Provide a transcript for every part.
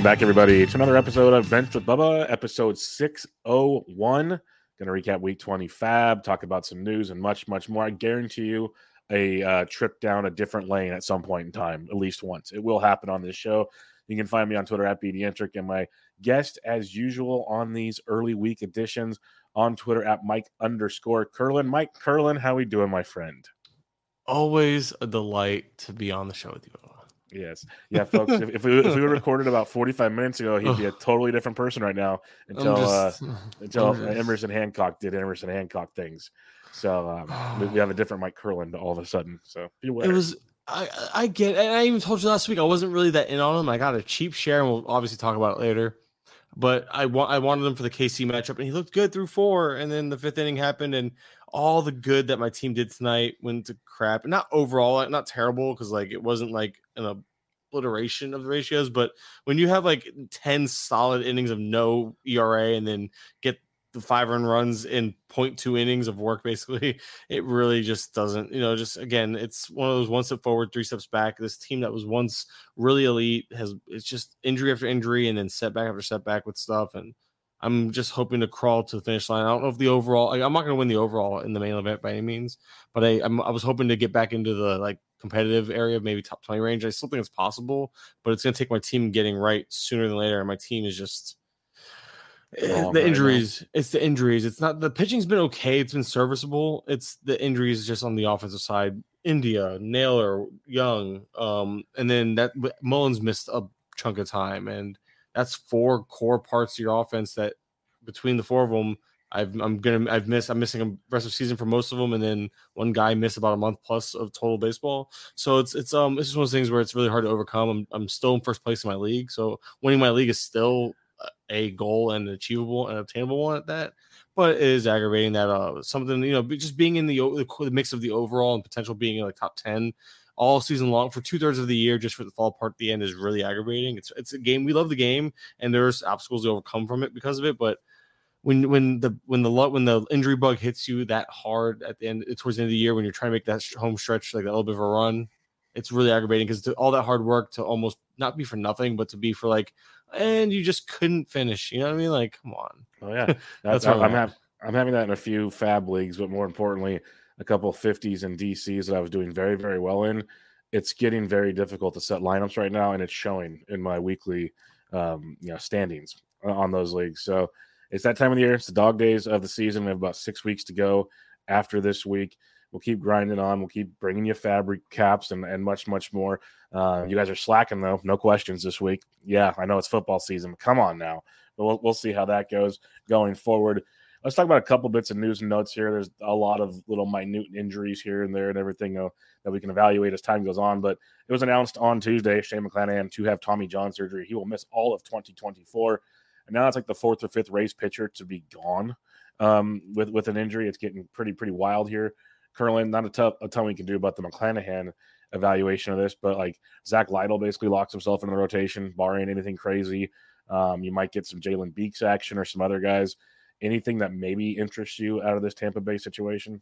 Welcome back, everybody, to another episode of Benched with Bubba, episode 601. Going to recap week 20 FAAB, talk about some news and much, much more. I guarantee you a uh, trip down a different lane at some point in time, at least once. It will happen on this show. You can find me on Twitter at BDentrek and my guest, as usual, on these early week editions on Twitter at Mike underscore Kurland. Mike Kurland, how we doing, my friend? Always a delight to be on the show with you. Yes. Yeah, folks. if, if, we if we were recorded about 45 minutes ago, he'd be a totally different person right now until just, uh, until just... Emerson Hancock did Emerson Hancock things. So um, we, we, have a different Mike Kurland all of a sudden. So beware. It was I I get and I even told you last week I wasn't really that in on him. I got a cheap share and we'll obviously talk about it later. But I want I wanted him for the KC matchup and he looked good through four. And then the fifth inning happened and all the good that my team did tonight went to crap. Not overall, not terrible because like it wasn't like an obliteration of the ratios, but when you have like 10 solid innings of no ERA and then get the five run runs in 0.2 innings of work, basically, it really just doesn't, you know, just again, it's one of those one step forward, three steps back. This team that was once really elite has it's just injury after injury and then setback after setback with stuff. And I'm just hoping to crawl to the finish line. I don't know if the overall, I'm not going to win the overall in the main event by any means, but I, I'm, I was hoping to get back into the like competitive area, maybe top 20 range. I still think it's possible, but it's going to take my team getting right sooner than later. And my team is just, Eh, the injuries. It's the injuries. It's not the pitching's been okay. It's been serviceable. It's the injuries just on the offensive side. India, Naylor, Young, um, and then that Mullins missed a chunk of time, and that's four core parts of your offense that between the four of them, I've I'm gonna I've missed I'm missing a rest of season for most of them, and then one guy missed about a month plus of total baseball. So it's it's um it's just one of those things where it's really hard to overcome. I'm I'm still in first place in my league, so winning my league is still a goal and an achievable and obtainable one at that. But it is aggravating that uh something you know just being in the, the mix of the overall and potential being in like top ten all season long for two thirds of the year just for the fall part at the end is really aggravating. It's it's a game we love the game and there's obstacles to overcome from it because of it, but when when the when the when the injury bug hits you that hard at the end towards the end of the year when you're trying to make that home stretch like a little bit of a run, it's really aggravating because all that hard work to almost not be for nothing, but to be for like, and you just couldn't finish. You know what I mean? Like, come on. Oh yeah, that's, that's I'm, I'm, have, I'm having that in a few FAAB leagues, but more importantly, a couple 50s and DCs that I was doing very very well in. It's getting very difficult to set lineups right now, and it's showing in my weekly, um, you know, standings on those leagues. So it's that time of the year. It's the dog days of the season. We have about six weeks to go after this week. We'll keep grinding on. We'll keep bringing you FAAB recaps and, and much, much more. Uh, you guys are slacking, though. No questions this week. Yeah, I know it's football season. Come on now. But we'll, we'll see how that goes going forward. Let's talk about a couple bits of news and notes here. There's a lot of little minute injuries here and there and everything uh, that we can evaluate as time goes on. But it was announced on Tuesday, Shane McClanahan to have Tommy John surgery. He will miss all of 2024. And now it's like the fourth or fifth Rays pitcher to be gone um, with with an injury. It's getting pretty pretty wild here. Currently, not a, tough, a ton we can do about the McClanahan evaluation of this, but like Zack Littell basically locks himself in the rotation, barring anything crazy. Um, you might get some Jalen Beeks action or some other guys. Anything that maybe interests you out of this Tampa Bay situation?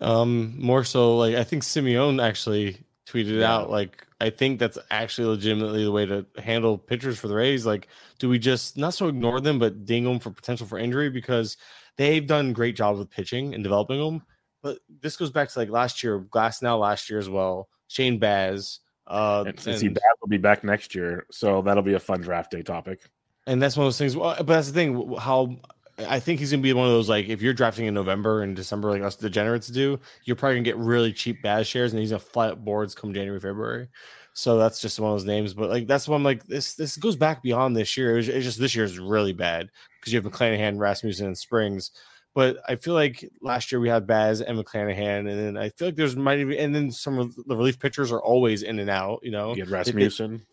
Um, more so like I think Simeone actually tweeted yeah. out like I think that's actually legitimately the way to handle pitchers for the Rays. Like, do we just not so ignore them, but ding them for potential for injury because they've done great jobs with pitching and developing them. But this goes back to like last year, Glasnow last year as well. Shane Baz. Uh, and since he Baz will be back next year, so that'll be a fun draft day topic. And that's one of those things. But that's the thing. How I think he's gonna be one of those like if you're drafting in November and December like us degenerates do, you're probably gonna get really cheap Baz shares, and he's gonna fly up boards come January February. So that's just one of those names. But like that's one like this this goes back beyond this year. It was, it's just this year is really bad because you have McClanahan, Rasmussen, and Springs. But I feel like last year we had Baz and McClanahan, and then I feel like there's might even and then some of the relief pitchers are always in and out. You know, you had Rasmussen.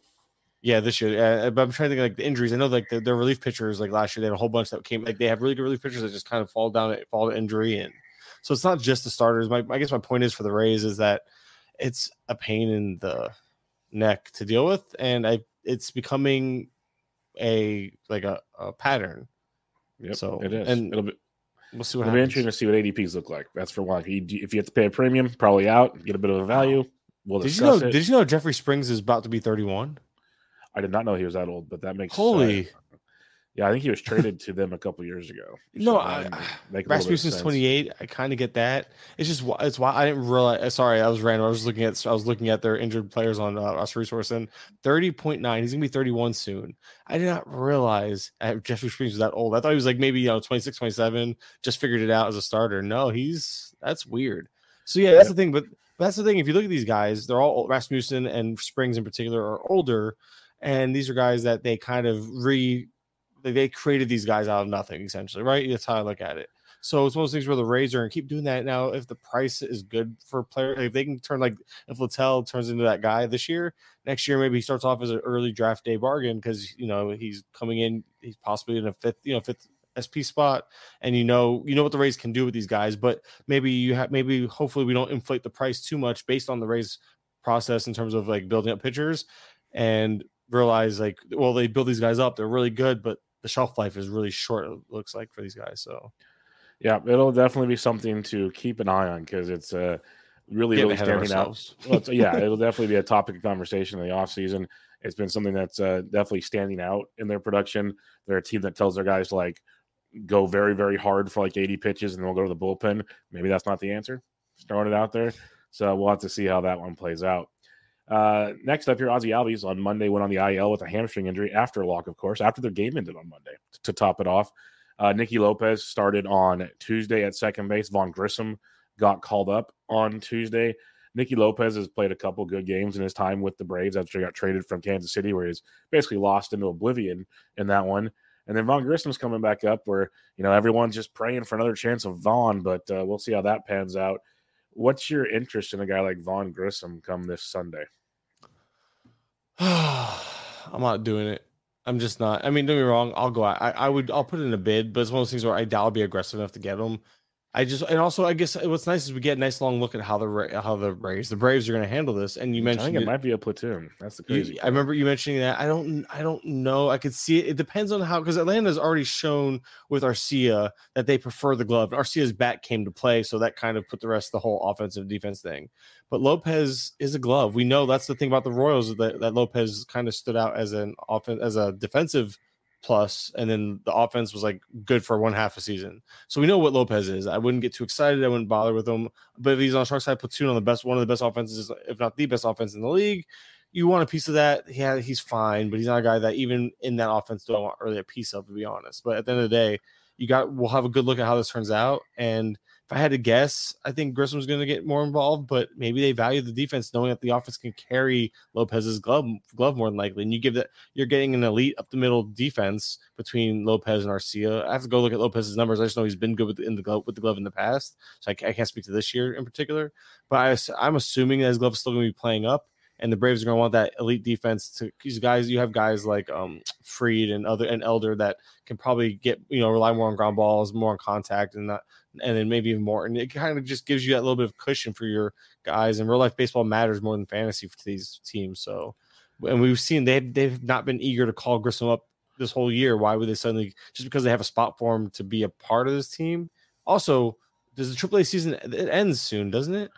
Yeah, this year. Uh, but I'm trying to think like the injuries. I know like the, the relief pitchers like last year they had a whole bunch that came like they have really good relief pitchers that just kind of fall down fall to injury and so it's not just the starters. My I guess my point is for the Rays is that it's a pain in the neck to deal with, and I it's becoming a like a, a pattern. Yep, so it is. And it'll be we'll see what it'll happens. be interesting to see what ADPs look like. That's for one. If you have to pay a premium, probably out, get a bit of a value. We'll did you know? It. Did you know Jeffrey Springs is about to be 31? I did not know he was that old, but that makes holy. Yeah, I think he was traded to them a couple years ago. No, I, Rasmussen's twenty eight. I kind of get that. It's just it's why I didn't realize. Uh, sorry, I was random. I was looking at I was looking at their injured players on uh, us resource and thirty point nine. He's gonna be thirty one soon. I did not realize uh, Jeffrey Springs was that old. I thought he was like maybe you know 26, 27, Just figured it out as a starter. No, he's that's weird. So yeah, that's the thing. But that's the thing. If you look at these guys, they're all Rasmussen and Springs in particular are older, and these are guys that they kind of re they created these guys out of nothing, essentially, right? That's how I look at it. So it's one of those things where the Rays are and keep doing that now. If the price is good for player, if they can turn like if Littell turns into that guy this year, next year maybe he starts off as an early draft day bargain because you know he's coming in, he's possibly in a fifth, you know, fifth SP spot, and you know you know what the Rays can do with these guys. But maybe you have maybe hopefully we don't inflate the price too much based on the Rays process in terms of like building up pitchers and realize like well they build these guys up they're really good but the shelf life is really short. It looks like for these guys. So, yeah, it'll definitely be something to keep an eye on because it's uh, really really standing out. well, yeah, it'll definitely be a topic of conversation in the off season. It's been something that's uh, definitely standing out in their production. They're a team that tells their guys to like go very very hard for like 80 pitches and then we'll go to the bullpen. Maybe that's not the answer. Just throwing it out there. So we'll have to see how that one plays out. Uh, next up here, Ozzie Albies on Monday went on the IL with a hamstring injury after lock, of course, after their game ended on Monday. To top it off, uh, Nicky Lopez started on Tuesday at second base. Vaughn Grissom got called up on Tuesday. Nicky Lopez has played a couple good games in his time with the Braves after he got traded from Kansas City, where he's basically lost into oblivion in that one. And then Vaughn Grissom's coming back up, where you know everyone's just praying for another chance of Vaughn, but uh, we'll see how that pans out. What's your interest in a guy like Vaughn Grissom come this Sunday? I'm not doing it. I'm just not. I mean, don't be me wrong. I'll go out. I, I would. I'll put it in a bid, but it's one of those things where I doubt I'll be aggressive enough to get him. I just and also I guess what's nice is we get a nice long look at how the how the Braves the Braves are going to handle this. And you mentioned I think it, it might be a platoon. That's the crazy. You, I remember you mentioning that. I don't I don't know. I could see it. It depends on how because Atlanta's already shown with Arcia that they prefer the glove. Arcia's bat came to play, so that kind of put the rest of the whole offensive defense thing. But Lopez is a glove. We know that's the thing about the Royals that, that Lopez kind of stood out as an offense as a defensive plus, and then the offense was like good for one half a season. So we know what Lopez is. I wouldn't get too excited. I wouldn't bother with him. But if he's on shark side platoon on the best, one of the best offenses, if not the best offense in the league, you want a piece of that. Yeah, he's fine, but he's not a guy that even in that offense don't want really a piece of, to be honest. But at the end of the day, you got we'll have a good look at how this turns out. And if I had to guess, I think Grissom's going to get more involved, but maybe they value the defense, knowing that the offense can carry Lopez's glove glove more than likely. And you give that you're getting an elite up the middle defense between Lopez and Arcia. I have to go look at Lopez's numbers. I just know he's been good with the, in the glove with the glove in the past, so I, I can't speak to this year in particular. But I, I'm assuming that his glove is still going to be playing up and the Braves are going to want that elite defense to these guys. You have guys like um Fried and other and Elder that can probably get you know rely more on ground balls, more on contact, and that, and then maybe even more. And it kind of just gives you that little bit of cushion for your guys. And real life baseball matters more than fantasy for these teams. So, and we've seen they they've not been eager to call Grissom up this whole year. Why would they suddenly just because they have a spot for him to be a part of this team? Also, does the AAA season it ends soon, doesn't it?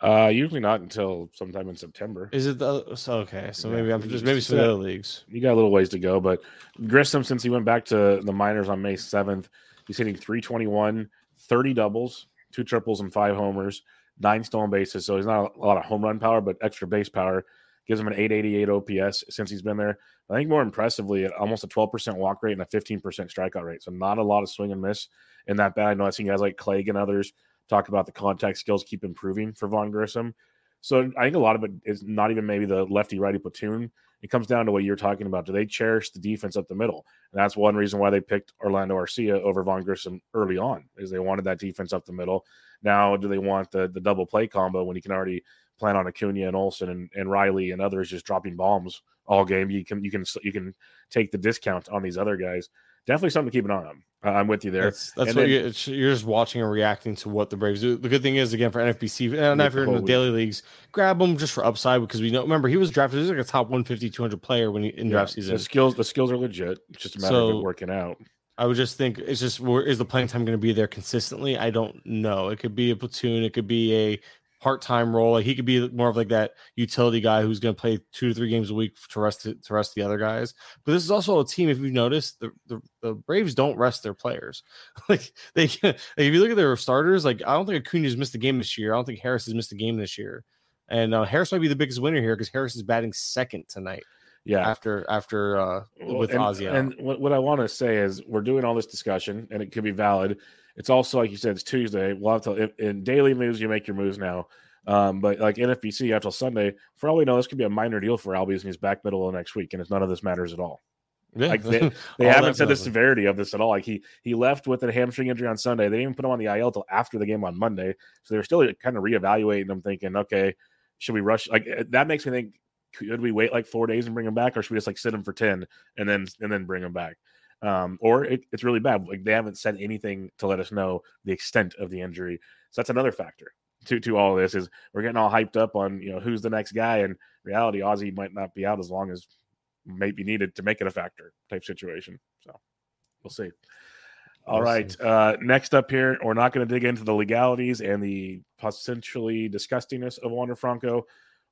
Uh, usually not until sometime in September. Is it the so okay? So maybe I'm just maybe some other leagues. You got a little ways to go, but Grissom, since he went back to the minors on May 7th, he's hitting 321, 30 doubles, two triples, and five homers, nine stolen bases. So he's not a lot of home run power, but extra base power gives him an 888 OPS since he's been there. I think more impressively, at almost a 12% walk rate and a 15% strikeout rate. So not a lot of swing and miss in that bat. I know I've seen guys like Clegg and others talk about the contact skills keep improving for Vaughn Grissom. So I think a lot of it is not even maybe the lefty righty platoon. It comes down to what you're talking about. Do they cherish the defense up the middle? And that's one reason why they picked Orlando Arcia over Vaughn Grissom early on, is they wanted that defense up the middle. Now, do they want the the double play combo when you can already plan on Acuna and Olson and, and Riley and others just dropping bombs all game? You can you can you can take the discount on these other guys definitely something to keep an eye on. Uh, I'm with you there. That's, that's what then, you, you're just watching and reacting to what the Braves do. The good thing is, again, for NFBC, and if you're in the daily leagues, grab him just for upside because we know. Remember, he was drafted. He's like a top 150, 200 player when he in yeah, draft season. The skills, the skills are legit. It's just a matter so, of it working out. I would just think it's just where is the playing time going to be there consistently? I don't know. It could be a platoon. It could be a part-time role. Like he could be more of like that utility guy who's going to play two to three games a week to rest to rest the other guys. But this is also a team. If you've noticed, the the, the Braves don't rest their players. like they, like if you look at their starters, like I don't think Acuna's missed a game this year. I don't think Harris has missed a game this year. And uh, Harris might be the biggest winner here because Harris is batting second tonight. Yeah, after after uh, with and, Ozzie. And what, what I want to say is we're doing all this discussion, and it could be valid it's also like you said, it's Tuesday. We'll have to in daily moves. You make your moves now. Um, but like NFBC after Sunday, for all we know, this could be a minor deal for Albies and he's back middle of next week, and it's none of this matters at all. Yeah. Like they, they haven't said the severity of this at all. Like he he left with a hamstring injury on Sunday. They didn't even put him on the IL till after the game on Monday. So they're still kind of reevaluating him, thinking, okay, should we rush? Like eh, that makes me think, could we wait like four days and bring him back, or should we just like sit him for ten and then and then bring him back? Um, or it, it's really bad. Like they haven't said anything to let us know the extent of the injury. So that's another factor to to all this is we're getting all hyped up on you know who's the next guy. And reality, Ozzie might not be out as long as may be needed to make it a factor type situation. So we'll see. All right. Uh, next up here, we're not going to dig into the legalities and the potentially disgustingness of Wander Franco.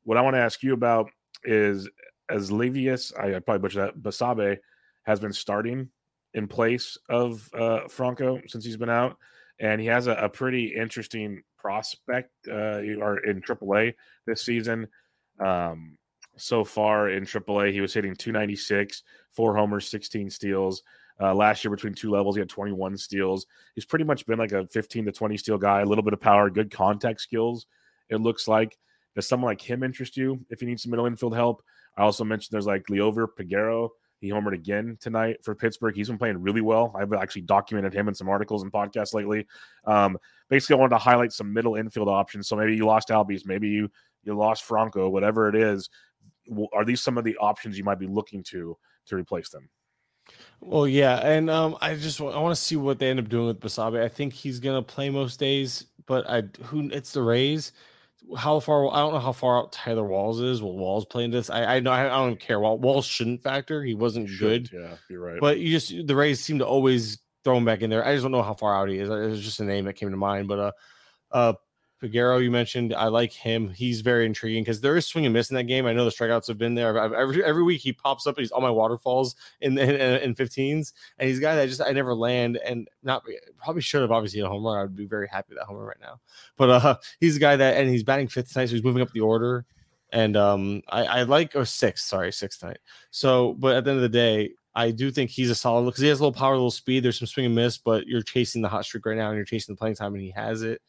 What I want to ask you about is Osleivis, I, I probably butchered that, Basabe has been starting in place of uh, Franco since he's been out, and he has a, a pretty interesting prospect uh, or in AAA this season. Um, so far in AAA, he was hitting 296, four homers, 16 steals. Uh, last year, between two levels, he had 21 steals. He's pretty much been like a 15 to 20 steal guy, a little bit of power, good contact skills. It looks like. Does someone like him interest you if you need some middle infield help? I also mentioned there's like Liover Peguero. He homered again tonight for Pittsburgh. He's been playing really well. I've actually documented him in some articles and podcasts lately. Um, basically, I wanted to highlight some middle infield options. So maybe you lost Albies, maybe you you lost Franco, whatever it is. Are these some of the options you might be looking to to replace them? Well, yeah, and um, I just I want to see what they end up doing with Basabe. I think he's gonna play most days, but I who it's the Rays how far I don't know how far out Tyler Walls is. Will Walls playing this? I I know I, I don't care. Walls shouldn't factor. He wasn't good. Yeah, you're right. But you just the Rays seem to always throw him back in there. I just don't know how far out he is. It's just a name that came to mind. But uh, uh, Peguero, you mentioned, I like him. He's very intriguing because there is swing and miss in that game. I know the strikeouts have been there. I've, every every week he pops up he's on my waterfalls in in, in 15s, and he's a guy that I just I never land and not probably should have obviously a home run. I would be very happy with that home run right now. But uh, he's a guy that and he's batting fifth tonight, so he's moving up the order. And um, I, I like or sixth, sorry, sixth tonight. So, but at the end of the day, I do think he's a solid because he has a little power, a little speed. There's some swing and miss, but you're chasing the hot streak right now, and you're chasing the playing time, and he has it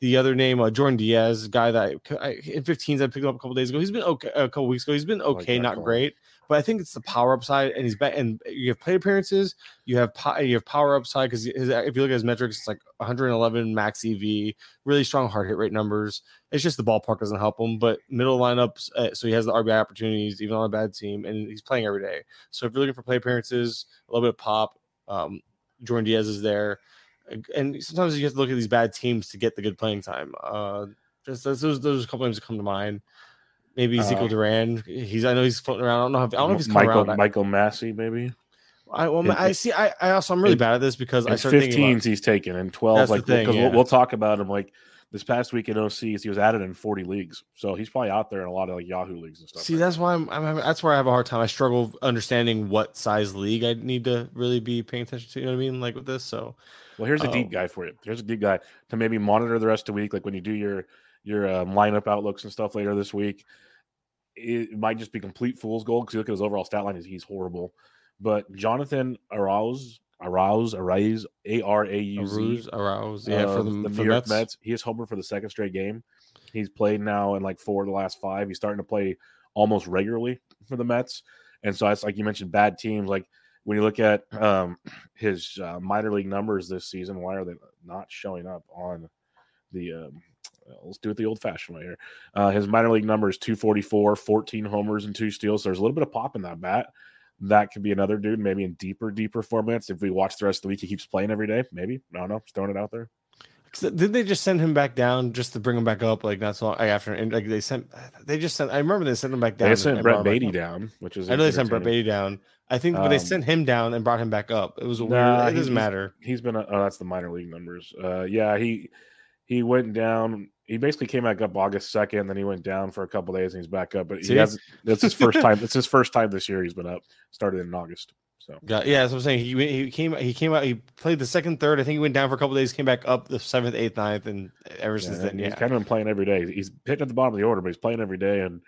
the other name, uh, Jordan Diaz, guy that I, in 15s I picked up a couple days ago. He's been okay a couple weeks ago. He's been okay, like not call. great, but I think it's the power upside. And he's bet and you have play appearances, you have po- you have power upside because if you look at his metrics, it's like 111 max EV, really strong hard hit rate numbers. It's just the ballpark doesn't help him, but middle lineups, uh, so he has the RBI opportunities even on a bad team, and he's playing every day. So if you're looking for play appearances, a little bit of pop, um, Jordan Diaz is there and sometimes you have to look at these bad teams to get the good playing time. Uh, just those those a couple names that come to mind. Maybe Ezequiel uh, Duran. He's I know he's floating around. I don't know if I don't know if he's Michael around. Michael Massey maybe. I well, it, I see. I, I also I'm really bad at this because I started 15s he's taken and 12 like because yeah. we'll, we'll, talk about him like this past week in OCs, he was added in 40 leagues. So he's probably out there in a lot of like Yahoo leagues and stuff. See, right that's why I'm, I'm, that's where I have a hard time. I struggle understanding what size league I need to really be paying attention to. You know what I mean? Like with this. So, well, here's a deep oh. guy for you. Here's a deep guy to maybe monitor the rest of the week. Like when you do your, your um, lineup outlooks and stuff later this week, it might just be complete fool's gold because you look at his overall stat line, he's horrible. But Jonathan Arauz Arouse, Arise, A R A U Z. Arouse, yeah, for the, the New York Mets. Mets. He is homer for the second straight game. He's played now in like four of the last five. He's starting to play almost regularly for the Mets. And so it's like you mentioned, bad teams. Like when you look at um, his uh, minor league numbers this season, why are they not showing up on the? Um, let's do it the old fashioned way here. Uh, his minor league numbers 244, 14 homers and two steals. So there's a little bit of pop in that bat that could be another dude, maybe in deeper, deeper formats. If we watch the rest of the week, he keeps playing every day. Maybe I don't know. Just throwing it out there. Did they just send him back down just to bring him back up? Like that's all after and like they sent they just sent I remember they sent him back down. They sent Brett Baty down, which is I know they sent Brett Baty down. I think um, they sent him down and brought him back up. It was nah, weird. It doesn't matter. He's been a, oh that's the minor league numbers. Uh yeah, he he went down he basically came back up August second, then he went down for a couple days and he's back up. But he has that's his first time. It's his first time this year he's been up. Started in August. So Got, yeah, that's what I'm saying. He he came he came out. He played the second, third. I think he went down for a couple days, came back up the seventh, eighth, ninth, and ever yeah, since then, yeah, he's kind of been playing every day. He's hitting at the bottom of the order, but he's playing every day. And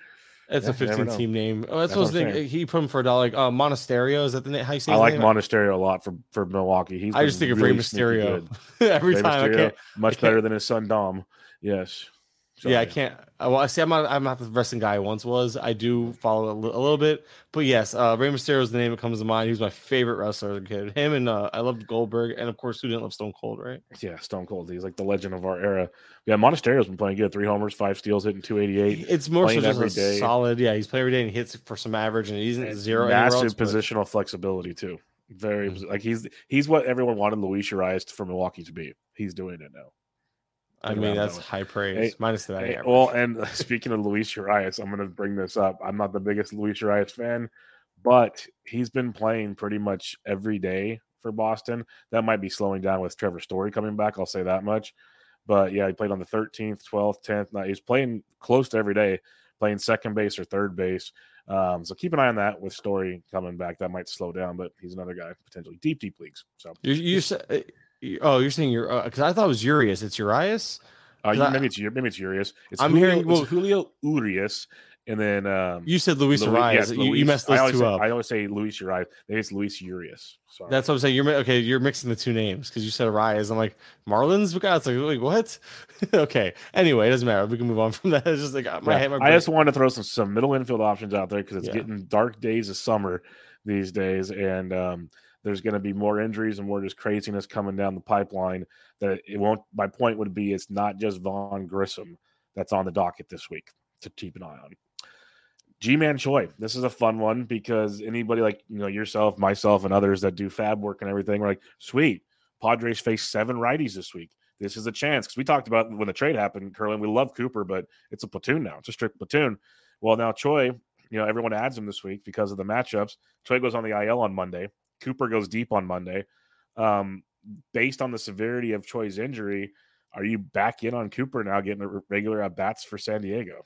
it's yeah, a 15 team name. Oh, that's, that's what I was thinking. He put him for a dollar. Like, uh, Monasterio is that the name? How you say? I like name? Monasterio a lot for for Milwaukee. He's I just think really of Rey Mysterio every time. Mysterio, much better than his son Dom. Yes. So, yeah, I can't. Well, I see. I'm not. I'm not the wrestling guy I once was. I do follow a, li- a little bit, but yes, uh, Rey Mysterio is the name that comes to mind. He's my favorite wrestler as a kid. Him and uh, I loved Goldberg, and of course, who didn't love Stone Cold, right? Yeah, Stone Cold. He's like the legend of our era. Yeah, Monasterio's been playing good. Three homers, five steals, hitting 288. It's more so just solid. Yeah, he's playing every day and he hits for some average, and he's and zero. Massive else, positional but... flexibility too. Very mm-hmm. like he's he's what everyone wanted Luis Urias for Milwaukee to be. He's doing it now. I mean, that's high praise. Hey, Minus that. Hey, well, and speaking of Luis Urias, I'm going to bring this up. I'm not the biggest Luis Urias fan, but he's been playing pretty much every day for Boston. That might be slowing down with Trevor Story coming back. I'll say that much. But yeah, he played on the 13th, 12th, 10th. Now he's playing close to every day, playing second base or third base. Um, so keep an eye on that with Story coming back. That might slow down, but he's another guy potentially deep, deep leagues. So you, you said Oh, you're saying you're because uh, I thought it was Urias. It's Urias. Uh, maybe it's maybe it's Urias. It's I'm Julio, hearing- well- Julio Urias, and then um, You said Luis Luis- Arias. yes, you, you messed I those two say, up. I always say Luis Urias. Maybe it's Luis Urias. Sorry. That's what I'm saying. You're okay. You're mixing the two names because you said Urias. I'm like Marlins. God, it's like what? okay. Anyway, it doesn't matter. We can move on from that. It's just like my Yeah, head. My I just wanted to throw some some middle infield options out there because it's Yeah. getting dark days of summer these days, and um, there's going to be more injuries and more just craziness coming down the pipeline. That it won't. My point would be, it's not just Vaughn Grissom that's on the docket this week to keep an eye on. Ji-Man Choi, this is a fun one because anybody like you know yourself, myself, and others that do FAAB work and everything, we're like, sweet. Padres face seven righties this week. This is a chance because we talked about when the trade happened, Kurland. We love Cooper, but it's a platoon now. It's a strict platoon. Well, now Choi, you know, everyone adds him this week because of the matchups. Choi goes on the IL on Monday. Cooper goes deep on Monday. Um, based on the severity of Choi's injury, are you back in on Cooper now getting a regular at bats for San Diego?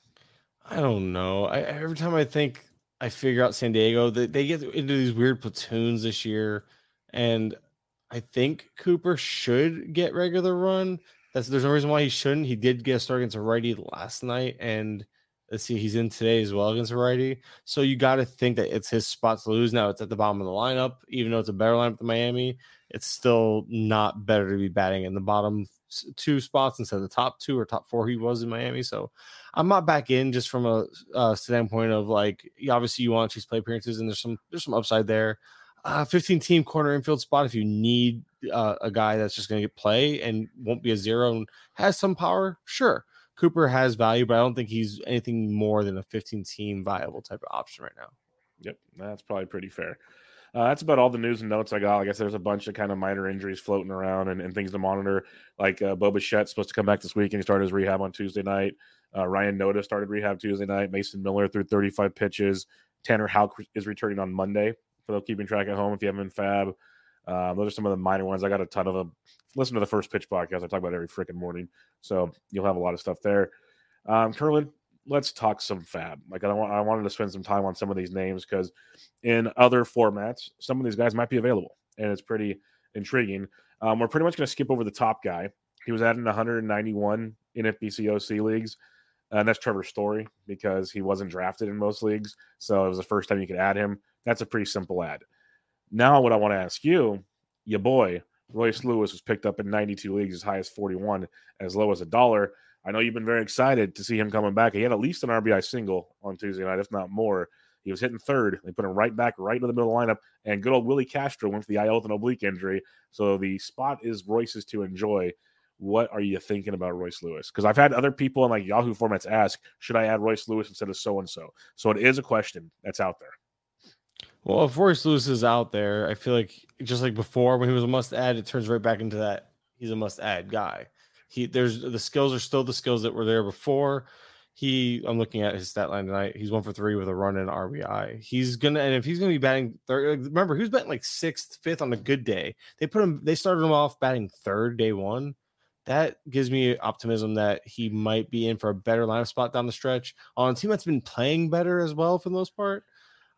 I don't know. I every time I think I figure out San Diego, they, they get into these weird platoons this year, and I think Cooper should get regular run. That's there's no reason why he shouldn't. He did get a start against a righty last night, and let's see, he's in today as well against a righty. So you got to think that it's his spot to lose. Now it's at the bottom of the lineup, even though it's a better lineup than Miami. It's still not better to be batting in the bottom two spots instead of the top two or top four he was in Miami. So I'm not back in just from a uh, standpoint of like obviously you want to chase play appearances and there's some there's some upside there. Uh, 15 team corner infield spot if you need uh, a guy that's just going to get play and won't be a zero and has some power. Sure, Cooper has value, but I don't think he's anything more than a 15 team viable type of option right now. Yep, that's probably pretty fair. Uh, that's about all the news and notes I got. I guess there's a bunch of kind of minor injuries floating around and, and things to monitor. Like uh, Bo Bichette's supposed to come back this week and he started his rehab on Tuesday night. Uh, Ryan Noda started rehab Tuesday night. Mason Miller threw 35 pitches. Tanner Houck is returning on Monday for those keeping track at home if you haven't been fab. Uh, those are some of the minor ones. I got a ton of them. Listen to the first pitch podcast. I talk about every freaking morning. So you'll have a lot of stuff there. Um, Kurland, let's talk some FAAB. Like I want, I wanted to spend some time on some of these names because in other formats, some of these guys might be available, and it's pretty intriguing. Um, we're pretty much going to skip over the top guy. He was added in 191 NFBC OC leagues, and that's Trevor Story because he wasn't drafted in most leagues, so it was the first time you could add him. That's a pretty simple add. Now, what I want to ask you, your boy Royce Lewis was picked up in 92 leagues, as high as 41, as low as a dollar. I know you've been very excited to see him coming back. He had at least an RBI single on Tuesday night, if not more. He was hitting third. They put him right back, right in the middle of the lineup. And good old Willi Castro went for the IL with an oblique injury. So the spot is Royce's to enjoy. What are you thinking about Royce Lewis? Because I've had other people in like Yahoo formats ask, should I add Royce Lewis instead of so and so? So it is a question that's out there. Well, if Royce Lewis is out there, I feel like just like before when he was a must add, it turns right back into that he's a must add guy. He there's the skills are still the skills that were there before. He I'm looking at his stat line tonight. He's one for three with a run and RBI. He's gonna and if he's gonna be batting third, remember he was batting like sixth, fifth on a good day. They put him. They started him off batting third day one. That gives me optimism that he might be in for a better lineup spot down the stretch on a team that's been playing better as well for the most part.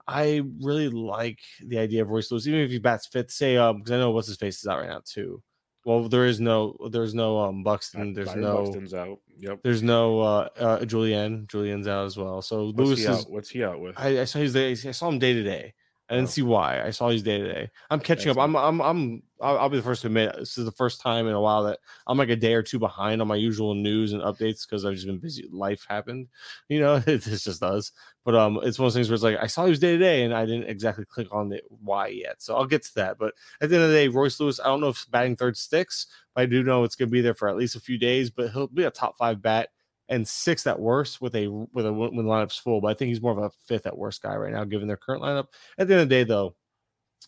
I really like the idea of Royce Lewis, even if he bats fifth. Say, um, because I know what's his face is out right now too. Well, there is no, there's no um Buxton. There's no, Buxton's out. Yep. there's no uh, uh Julien. Julien's out as well. So What's Lewis he, is. out? What's he out with? I, I saw he's. I saw him day to day. I didn't see why. I saw he's day to day. I'm catching up. I'm, I'm, I'm, I'll, be the first to admit this is the first time in a while that I'm like a day or two behind on my usual news and updates because I've just been busy. Life happened, you know. It just does. But um, it's one of those things where it's like I saw he was day to day, and I didn't exactly click on the why yet. So I'll get to that. But at the end of the day, Royce Lewis, I don't know if batting third sticks, but I do know it's going to be there for at least a few days. But he'll be a top five bat and sixth at worst with a with a when lineup's full. But I think he's more of a fifth at worst guy right now, given their current lineup. At the end of the day, though,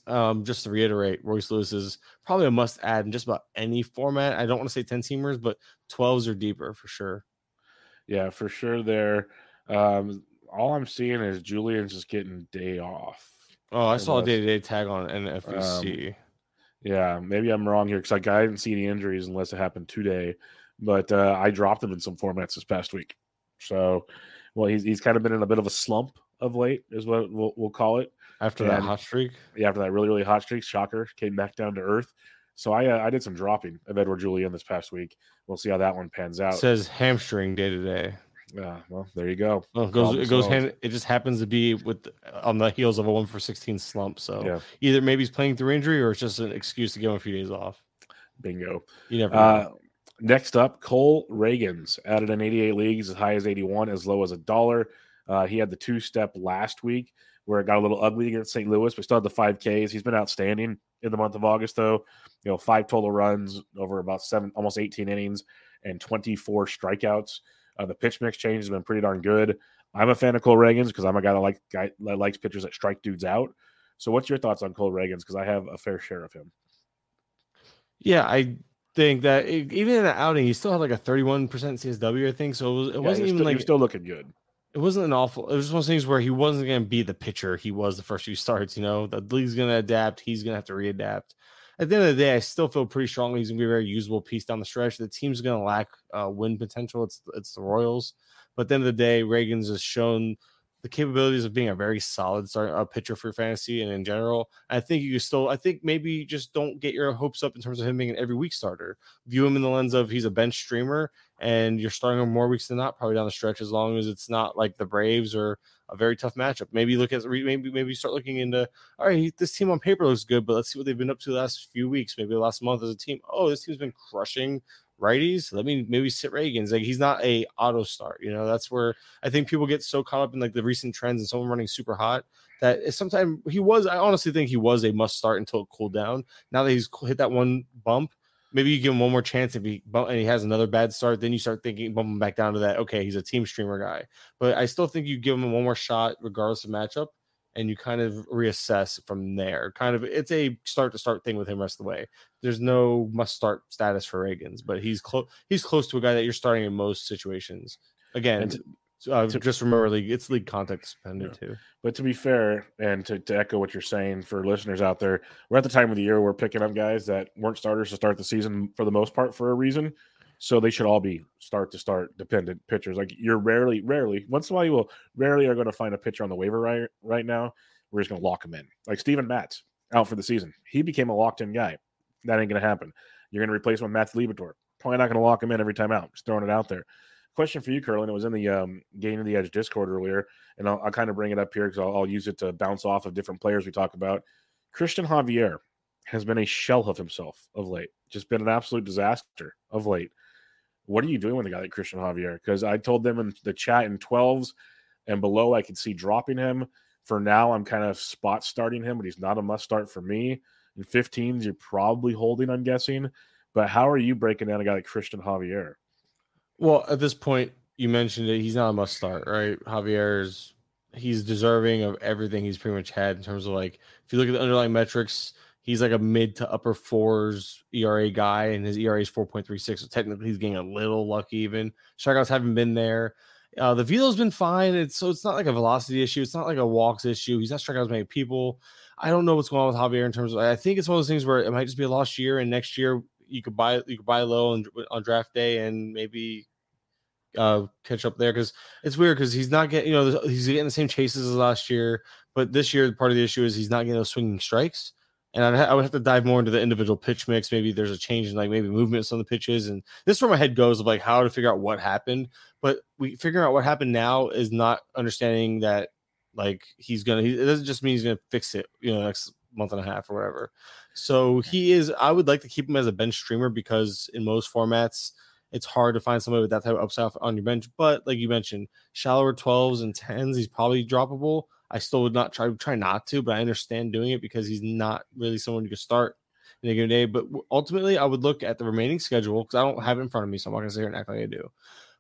um, just to reiterate, Royce Lewis is probably a must add in just about any format. I don't want to say 10 teamers, but 12s are deeper for sure. Yeah, for sure. There. Um, all I'm seeing is Julien's just getting day off. Oh, I saw a day to day tag on NFBC. Yeah, maybe I'm wrong here because like, I didn't see any injuries unless it happened today. But uh, I dropped him in some formats this past week. So, well, he's he's kind of been in a bit of a slump of late, is what we'll, we'll call it. after that hot streak. Yeah, after that really really hot streak, shocker, came back down to earth. So I uh, I did some dropping of Edouard Julien this past week. We'll see how that one pans out. It says hamstring day to day. Yeah, well, there you go. Well, it goes. Problem It goes. Hand, it just happens to be with on the heels of a one for sixteen slump. So Yeah. either maybe he's playing through injury or it's just an excuse to give him a few days off. Bingo. You never know. Uh, next up, Cole Ragans added in 88 leagues as high as 81, as low as a dollar. Uh, he had the two step last week where it got a little ugly against St. Louis, but still had the five Ks. He's been outstanding in the month of August, though. You know, five total runs over about seven, almost 18 innings, and 24 strikeouts. Uh, the pitch mix change has been pretty darn good. I'm a fan of Cole Ragans because I'm a guy that like guy that likes pitchers that strike dudes out. So, what's your thoughts on Cole Ragans? Because I have a fair share of him. yeah, I think that e- even in the outing, he still had like a thirty-one percent CSW. I think so. It, was, it Yeah, wasn't even still, he like was still looking good. it wasn't an awful. It was just one of those things where he wasn't going to be the pitcher he was the first few starts. You know, the league's going to adapt. He's going to have to readapt. At the end of the day, I still feel pretty strongly he's going to be a very usable piece down the stretch. The team's going to lack uh, win potential. It's it's the Royals, but at the end of the day, Ragans has shown the capabilities of being a very solid start, uh, pitcher for fantasy and in general. I think you still, I think maybe just don't get your hopes up in terms of him being an every week starter. View him in the lens of he's a bench streamer and you're starting him more weeks than not, probably down the stretch, as long as it's not like the Braves or a very tough matchup. Maybe look at maybe maybe start looking into all right, this team on paper looks good, but let's see what they've been up to the last few weeks, maybe the last month as a team. Oh, this team's been crushing righties. Let me maybe sit Ragans. Like he's not a auto start. You know, that's where I think people get so caught up in like the recent trends and someone running super hot that sometimes he was. I honestly think he was a must start until it cooled down. Now that he's hit that one bump, maybe you give him one more chance if he and he has another bad start. Then you start thinking bump him back down to that. Okay, he's a team streamer guy, but I still think you give him one more shot regardless of matchup. And you kind of reassess from there. Kind of, it's a start to start thing with him rest of the way there's no must start status for Ragans, but he's close. He's close to a guy that you're starting in most situations. Again, And uh, to- just remember, league it's league context dependent too. But to be fair, and to, to echo what you're saying for listeners out there, we're at the time of the year we're picking up guys that weren't starters to start the season for the most part for a reason. So they should all be start to start dependent pitchers. Like you're rarely, rarely, once in a while you will rarely are going to find a pitcher on the waiver right right now. We're just going to lock him in. Like Steven Matz out for the season. He became a locked in guy. That ain't going to happen. You're going to replace him with Matt Liberatore. Probably not going to lock him in every time out. Just throwing it out there. Question for you, Kurland. It was in the um, Gain of the Edge Discord earlier, and I'll, I'll kind of bring it up here because I'll, I'll use it to bounce off of different players we talk about. Christian Javier has been a shell of himself of late. Just been an absolute disaster of late. What are you doing with a guy like Christian Javier? Because I told them in the chat in 12s and below, I could see dropping him. For now, I'm kind of spot starting him, but he's not a must start for me. In 15s, you're probably holding, I'm guessing. But how are you breaking down a guy like Christian Javier? Well, at this point, you mentioned it. He's not a must start, right? Javier's he's deserving of everything he's pretty much had in terms of like if you look at the underlying metrics, he's like a mid to upper fours ERA guy, and his ERA is 4.36. So technically he's getting a little lucky even. Strikeouts haven't been there. Uh, the velo's been fine. It's so it's not like a velocity issue. It's not like a walks issue. He's not striking out as many people. I don't know what's going on with Javier in terms of. I think it's one of those things where it might just be a lost year, and next year you could buy you could buy low on, on draft day and maybe uh catch up there because it's weird because he's not getting you know he's getting the same chases as last year, but this year part of the issue is he's not getting those swinging strikes. And I'd I would have to dive more into the individual pitch mix. Maybe there's a change in like maybe movements on the pitches, and this is where my head goes of like how to figure out what happened. But we figuring out what happened now is not understanding that like he's gonna. He, it doesn't just mean he's gonna fix it, you know, next month and a half or whatever. So he is. I would like to keep him as a bench streamer because in most formats, it's hard to find somebody with that type of upside on your bench. But like you mentioned, shallower 12s and 10s, he's probably droppable. I still would not try try not to, but I understand doing it because he's not really someone you could start in a given day. But ultimately, I would look at the remaining schedule because I don't have it in front of me, so I'm not gonna sit here and act like I do.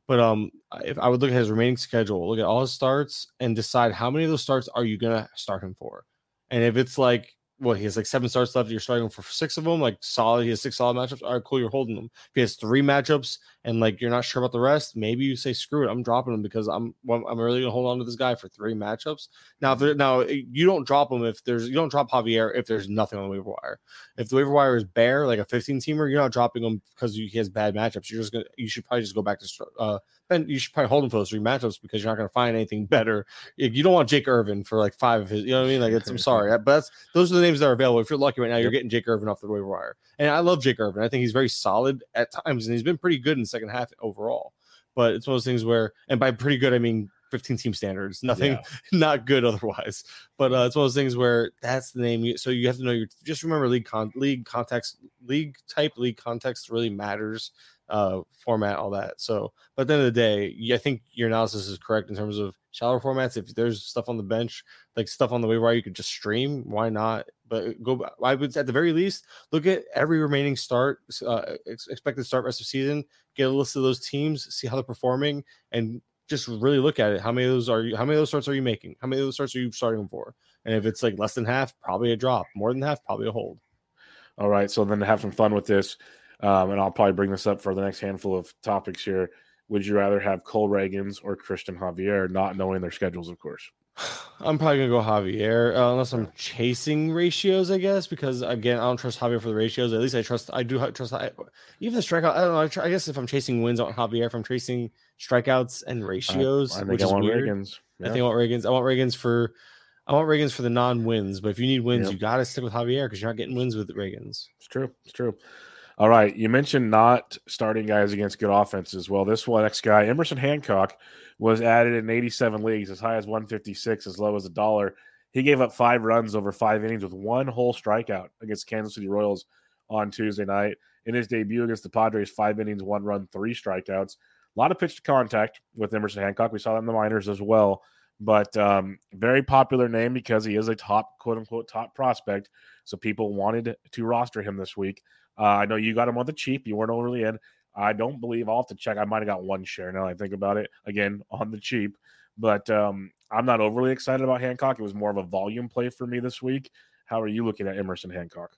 But um, if I would look at his remaining schedule, look at all his starts, and decide how many of those starts are you gonna start him for. And if it's like, well, he has like seven starts left, you're starting for six of them, like solid. He has six solid matchups. All right, cool, you're holding them. If he has three matchups and like you're not sure about the rest, maybe you say screw it, I'm dropping him because I'm well, I'm really gonna hold on to this guy for three matchups. Now, if there, now you don't drop him if there's you don't drop Javier if there's nothing on the waiver wire. If the waiver wire is bare, like a 15 teamer, you're not dropping him because he has bad matchups. You're just gonna you should probably just go back to uh, and you should probably hold him for those three matchups because you're not to find anything better. You don't want Jake Irvin for like five of his. You know what I mean? Like, it's, I'm sorry, but that's those are the names that are available. If you're lucky right now, you're getting Jake Irvin off the waiver wire, and I love Jake Irvin. I think he's very solid at times, and he's been pretty good in second half overall. But it's one of those things where, and by pretty good, I mean 15 team standards, nothing, yeah. not good otherwise. But uh, it's one of those things where that's the name. You, so you have to know your, just remember league con, league context, league type, league context really matters, uh, format, all that. So, but at the end of the day, I think your analysis is correct in terms of shallow formats. If there's stuff on the bench, like stuff on the waiver wire, you could just stream. Why not? But go. I would at the very least look at every remaining start, uh, expected start rest of season. Get a list of those teams, see how they're performing, and just really look at it. How many of those are you? How many of those starts are you making? How many of those starts are you starting them for? And if it's like less than half, probably a drop. More than half, probably a hold. All right. So then to have some fun with this, um, and I'll probably bring this up for the next handful of topics here. Would you rather have Cole Ragans or Christian Javier, not knowing their schedules, of course? I'm probably gonna go Javier uh, unless I'm chasing ratios, I guess, because again, I don't trust Javier for the ratios. At least I trust. I do trust. I, even the strikeout. I don't know. I, try, I, guess if I'm chasing wins on Javier, if I'm chasing strikeouts and ratios, I, think I which is weird. Ragans. Yeah. I think I want Ragans. I want Ragans for. I want Ragans for the non-wins, but if you need wins, yep. you got to stick with Javier because you're not getting wins with Ragans. It's true. It's true. All right, you mentioned not starting guys against good offenses. Well, this one next guy, Emerson Hancock was added in 87 leagues, as high as 156, as low as a dollar. He gave up five runs over five innings with one whole strikeout against Kansas City Royals on Tuesday night. In his debut against the Padres, five innings, one run, three strikeouts. A lot of pitch to contact with Emerson Hancock. We saw that in the minors as well. But um, very popular name because he is a top, quote unquote, top prospect. So people wanted to roster him this week. Uh, I know you got them on the cheap. You weren't overly in. I don't believe I'll have to check. I might have got one share now I think about it again on the cheap, but um, I'm not overly excited about Hancock. It was more of a volume play for me this week. How are you looking at Emerson Hancock?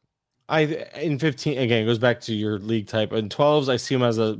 I in 15 again it goes back to your league type. In 12s, I see him as a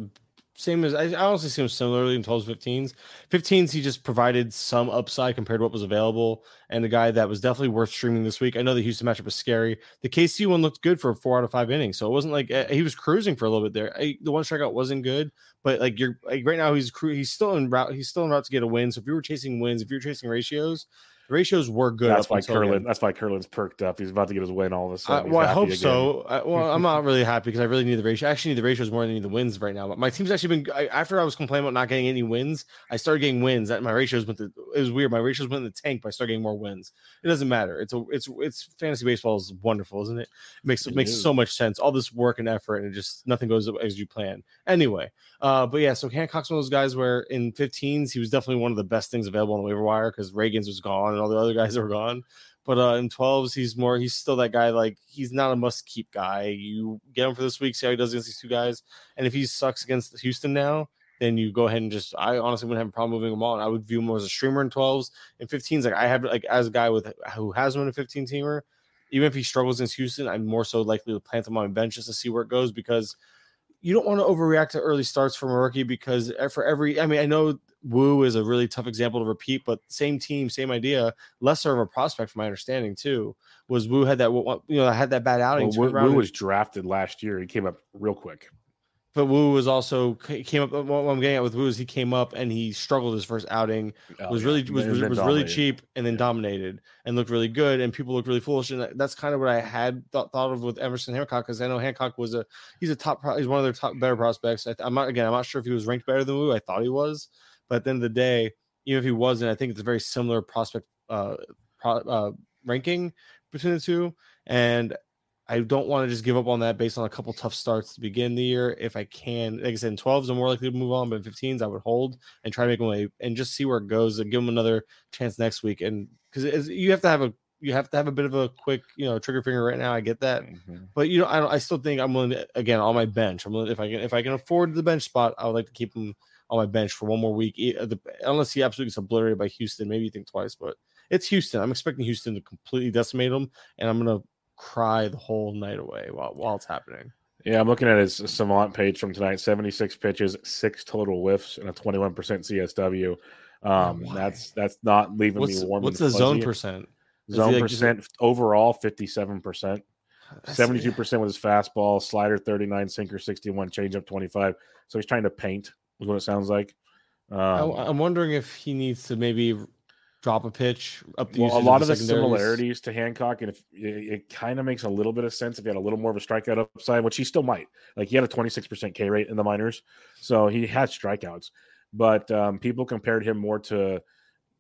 same as I honestly see him similarly in 12s, 15s. 15s, he just provided some upside compared to what was available, and a guy that was definitely worth streaming this week. I know the Houston matchup was scary. The KC one looked good for four out of five innings, so it wasn't like uh, he was cruising for a little bit there. I, the one strikeout wasn't good, but like you're like right now he's he's still in route. He's still in route to get a win. So if you were chasing wins, if you're chasing ratios, the ratios were good. That's why Kurland. That's why Kurland's perked up. He's about to get his win all of a sudden. Uh, well, I hope again. so. I, well, I'm not really happy because I really need the ratio. I actually need the ratios more than I need the wins right now. But my team's actually been. I, after I was complaining about not getting any wins, I started getting wins. That my ratios went. To, it was weird. My ratios went in the tank, but I started getting more wins. It doesn't matter. It's a. It's it's fantasy baseball is wonderful, isn't it? It makes it, it makes is. so much sense. All this work and effort, and it just nothing goes as you plan. Anyway, uh, but yeah, so Hancock's one of those guys where in 15s he was definitely one of the best things available on the waiver wire because Ragans was gone and all the other guys were gone. But uh, in 12s, he's more, he's still that guy. Like, he's not a must keep guy. You get him for this week, see how he does against these two guys. And if he sucks against Houston now, then you go ahead and just, I honestly wouldn't have a problem moving him on. I would view him as a streamer in 12s. In 15s, like, I have, like, as a guy with who has him in a 15 teamer, even if he struggles against Houston, I'm more so likely to plant him on my bench just to see where it goes because you don't want to overreact to early starts from a rookie because eh, for every, I mean, I know Woo is a really tough example to repeat, but same team, same idea. Lesser of a prospect, from my understanding, too. Was Woo had that you know had that bad outing? Well, Woo, Woo was drafted last year. He came up real quick. But Woo was also came up. What I'm getting at with Woo is he came up and he struggled his first outing. Oh, was really was, was, was really cheap and then dominated and looked really good. And people looked really foolish. And that's kind of what I had thought, thought of with Emerson Hancock because I know Hancock was a he's a top he's one of their top better prospects. I, am not again I'm not sure if he was ranked better than Woo. I thought he was, but at the end of the day, even if he wasn't, I think it's a very similar prospect uh, pro, uh, ranking between the two. And I don't want to just give up on that based on a couple tough starts to begin the year. If I can, like I said, in 12s, I'm more likely to move on, but in 15s, I would hold and try to make them way and just see where it goes and give them another chance next week. And because you have to have a you have to have a bit of a quick, you know, trigger finger right now. I get that, mm-hmm. but you know, I, I still think I'm willing to again on my bench. I'm willing, if I can if I can afford the bench spot, I would like to keep him on my bench for one more week, unless he absolutely gets obliterated by Houston. Maybe you think twice, but it's Houston. I'm expecting Houston to completely decimate them, and I'm gonna cry the whole night away while while it's happening. Yeah, I'm looking at his Savant page from tonight. 76 pitches, six total whiffs, and a 21% CSW. Um, that's that's not leaving what's, me warm. What's the zone percent? Zone like percent just... overall 57 percent. 72 percent with his fastball, slider 39, sinker 61, changeup 25. So he's trying to paint is what it sounds like. Um, I, am wondering if he needs to maybe drop a pitch up the well, a lot of the secondaries. similarities to Hancock, and if it, it kind of makes a little bit of sense if he had a little more of a strikeout upside, which he still might. Like he had a 26% K rate in the minors, so he had strikeouts. But um, people compared him more to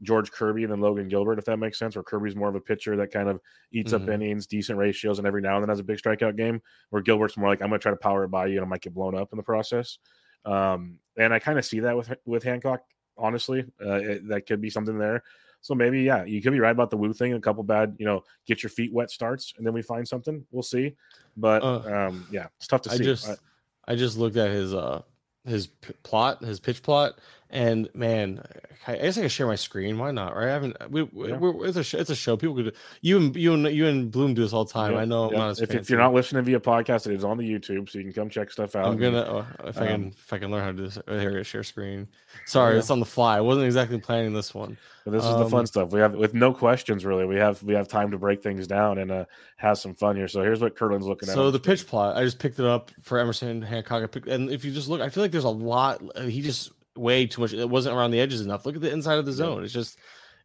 George Kirby than Logan Gilbert, if that makes sense. Where Kirby's more of a pitcher that kind of eats Mhm. up innings, decent ratios, and every now and then has a big strikeout game. Where Gilbert's more like I'm going to try to power it by you, and I might get blown up in the process. Um, and I kind of see that with with Hancock. Honestly, uh, it, that could be something there. So maybe, yeah, you could be right about the Woo thing. A couple bad, you know, get your feet wet starts, and then we find something. We'll see. But Uh, um, yeah, it's tough to I see. just I- I just looked at his uh his p- plot, his pitch plot, and man, I I guess I can share my screen. Why not? Right? I haven't. We, Yeah. we're, it's a show, it's a show. People could you and you and you and Bloom do this all the time. Yep, I know. I'm not as if, if you're not listening via podcast, it is on the YouTube, so you can come check stuff out. I'm gonna uh, if I can um, if I can learn how to do this. Here, share screen. Sorry, Yeah. it's on the fly. I wasn't exactly planning this one. But this is the fun Um, stuff. We have with no questions really. We have we have time to break things down and uh have some fun here. So here's what Kurland's looking at. So the pitch plot, I just picked it up for Emerson Hancock. I picked, and if you just look, I feel like there's a lot. He just way too much. It wasn't around the edges enough. Look at the inside of the zone. It's just,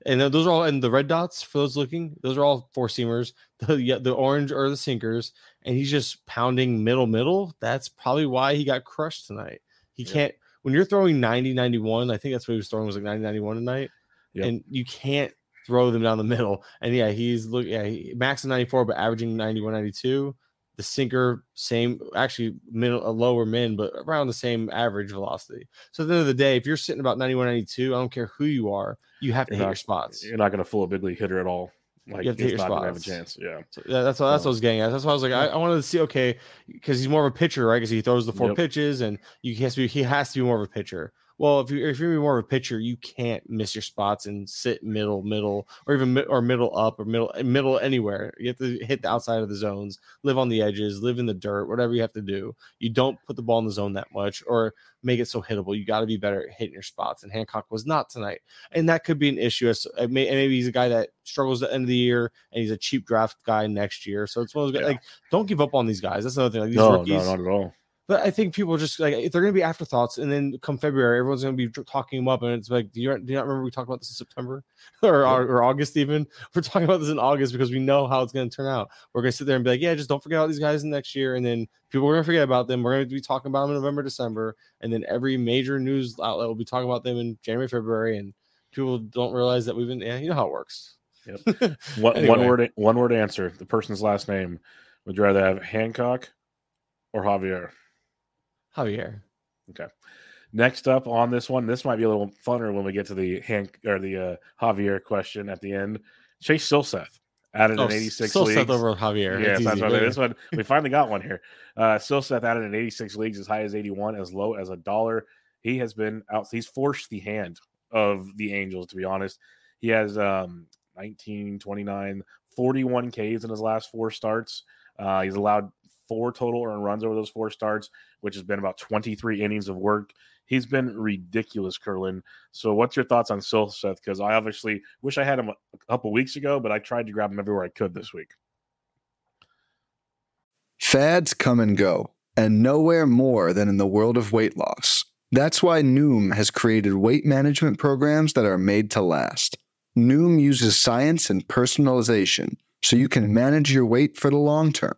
and those are all, and the red dots for those looking, those are all four seamers. The yeah, the orange are the sinkers, and he's just pounding middle middle. That's probably why he got crushed tonight. He Yeah. can't when you're throwing 90 91. I think that's what he was throwing was like 90 91 tonight, Yep. and you can't throw them down the middle. And yeah, he's look yeah, he, max is 94, but averaging 91 92 the sinker same actually middle a lower min but around the same average velocity so at the end of the day if you're sitting about 91 92 i don't care who you are you have to You're hit not- your spots You're not going to fool a big league hitter at all. Like You have to hit your going have a chance. Yeah. so that's what that's what I was getting at. That's why I was like, I, I wanted to see, okay, because he's more of a pitcher, right? Because he throws the four Yep. pitches, and you has to be he has to be more of a pitcher. Well, if you if you're more of a pitcher, you can't miss your spots and sit middle, middle, or even mi- or middle up or middle middle anywhere. You have to hit the outside of the zones, live on the edges, live in the dirt, whatever you have to do. You don't put the ball in the zone that much or make it so hittable. You got to be better at hitting your spots. And Hancock was not tonight, and that could be an issue. As uh, may- and maybe he's a guy that struggles at the end of the year, and he's a cheap draft guy next year. So it's one of those guys, Yeah. like don't give up on these guys. That's another thing. Like these No, rookies, no, not at all. But I think people just like if they're going to be afterthoughts, and then come February, everyone's going to be talking them up, and it's like, do you, do you not remember we talked about this in September or, or, or August? Even we're talking about this in August because we know how it's going to turn out. We're going to sit there and be like, yeah, just don't forget all these guys next year, and then people are going to forget about them. We're going to be talking about them in November, December, and then every major news outlet will be talking about them in January, February, and people don't realize that we've been. Yeah, you know how it works. Yep. One, Anyway. one word. One word answer. The person's last name. Would you rather have Hancock or Javier? Javier. Okay. Next up on this one, this might be a little funner when we get to the Hank or the uh, Javier question at the end. Chase Silseth added Oh, an 86 still leagues. over Javier. Yeah, It's that's easy. what Go it is. ahead. This one we finally got one here. Uh Silseth added in 86 leagues as high as 81, as low as a dollar. He has been out, he's forced the hand of the Angels, to be honest. He has um 19, 29, 41 Ks in his last four starts. Uh he's allowed four total earned runs over those four starts, which has been about 23 innings of work. He's been ridiculous, Kurland. So, what's your thoughts on Silseth? Because I obviously wish I had him a couple weeks ago, but I tried to grab him everywhere I could this week. Fads come and go, and nowhere more than in the world of weight loss. That's why Noom has created weight management programs that are made to last. Noom uses science and personalization so you can manage your weight for the long term.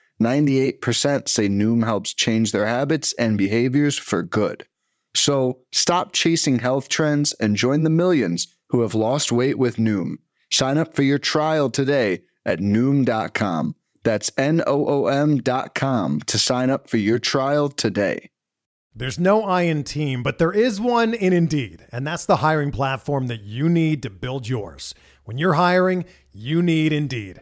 98% say Noom helps change their habits and behaviors for good. So stop chasing health trends and join the millions who have lost weight with Noom. Sign up for your trial today at Noom.com. That's N O O M.com to sign up for your trial today. There's no I in team, but there is one in Indeed, and that's the hiring platform that you need to build yours. When you're hiring, you need Indeed.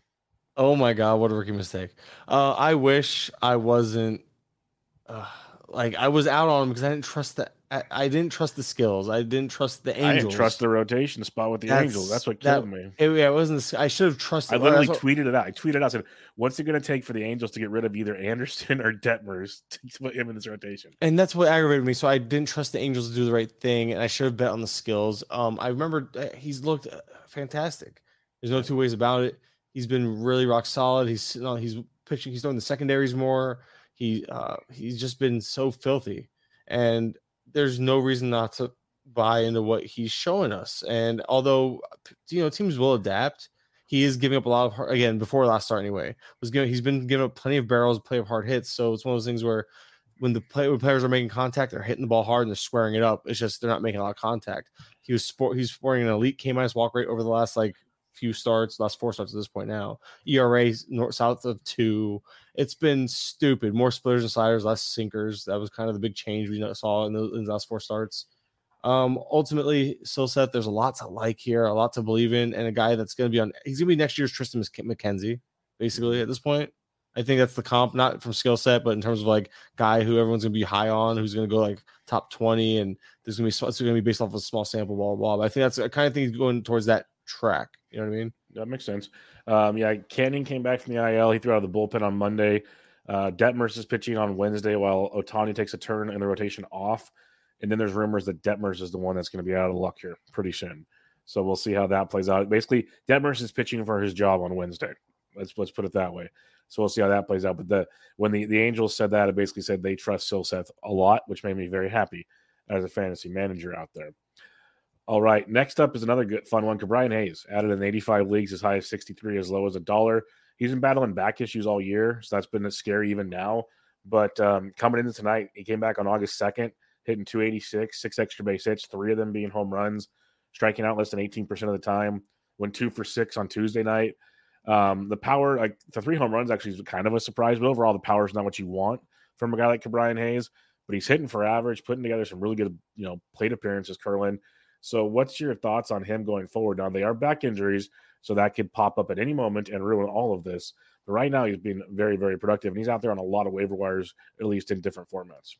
Oh my god, what a rookie mistake. Uh, I wish I wasn't uh, like I was out on him because I didn't trust the I, I, didn't trust the skills. I didn't trust the angels. I didn't trust the rotation spot with the that's, angels. That's what killed that, me. It, yeah, it wasn't. I should have trusted. I literally tweeted it out. I tweeted out said, "What's it going to take for the Angels to get rid of either Anderson or Detmers to put him in this rotation?" And that's what aggravated me. So I didn't trust the Angels to do the right thing, and I should have bet on the skills. Um, I remember uh, he's looked uh, fantastic. There's no two ways about it. He's been really rock solid. He's you know, he's pitching. He's throwing the secondaries more. He uh, he's just been so filthy, and there's no reason not to buy into what he's showing us. And although you know teams will adapt, he is giving up a lot of hard, again before last start anyway. Was giving he's been giving up plenty of barrels, plenty of hard hits. So it's one of those things where when the play, when players are making contact, they're hitting the ball hard and they're squaring it up. It's just they're not making a lot of contact. He was sport, he's sporting an elite K minus walk rate over the last like few starts, last four starts at this point now. ERA north south of two. It's been stupid. More splitters and sliders, less sinkers. That was kind of the big change we saw in the, in the last four starts. Um, ultimately, set. there's a lot to like here, a lot to believe in, and a guy that's going to be on. He's going to be next year's Triston McKenzie, basically at this point. I think that's the comp, not from skill set, but in terms of like guy who everyone's gonna be high on, who's gonna go like top twenty, and there's gonna be it's gonna be based off of a small sample, blah blah. blah. But I think that's the kind of thing going towards that track. You know what I mean? That makes sense. Um, yeah, Canning came back from the IL. He threw out of the bullpen on Monday. Uh, Detmers is pitching on Wednesday while Ohtani takes a turn in the rotation off. And then there's rumors that Detmers is the one that's going to be out of luck here pretty soon. So we'll see how that plays out. Basically, Detmers is pitching for his job on Wednesday. Let's let's put it that way. So we'll see how that plays out. But the when the, the Angels said that, it basically said they trust Silseth a lot, which made me very happy as a fantasy manager out there. All right. Next up is another good fun one. Brian Hayes added in 85 leagues as high as 63, as low as a dollar. He's been battling back issues all year, so that's been scary even now. But um, coming into tonight, he came back on August 2nd, hitting 286, six extra base hits, three of them being home runs, striking out less than 18% of the time. Went two for six on Tuesday night. Um, the power, like the three home runs, actually is kind of a surprise. But overall, the power is not what you want from a guy like Brian Hayes. But he's hitting for average, putting together some really good, you know, plate appearances. Kurland so, what's your thoughts on him going forward? Now, they are back injuries, so that could pop up at any moment and ruin all of this. But right now, he's been very, very productive, and he's out there on a lot of waiver wires, at least in different formats.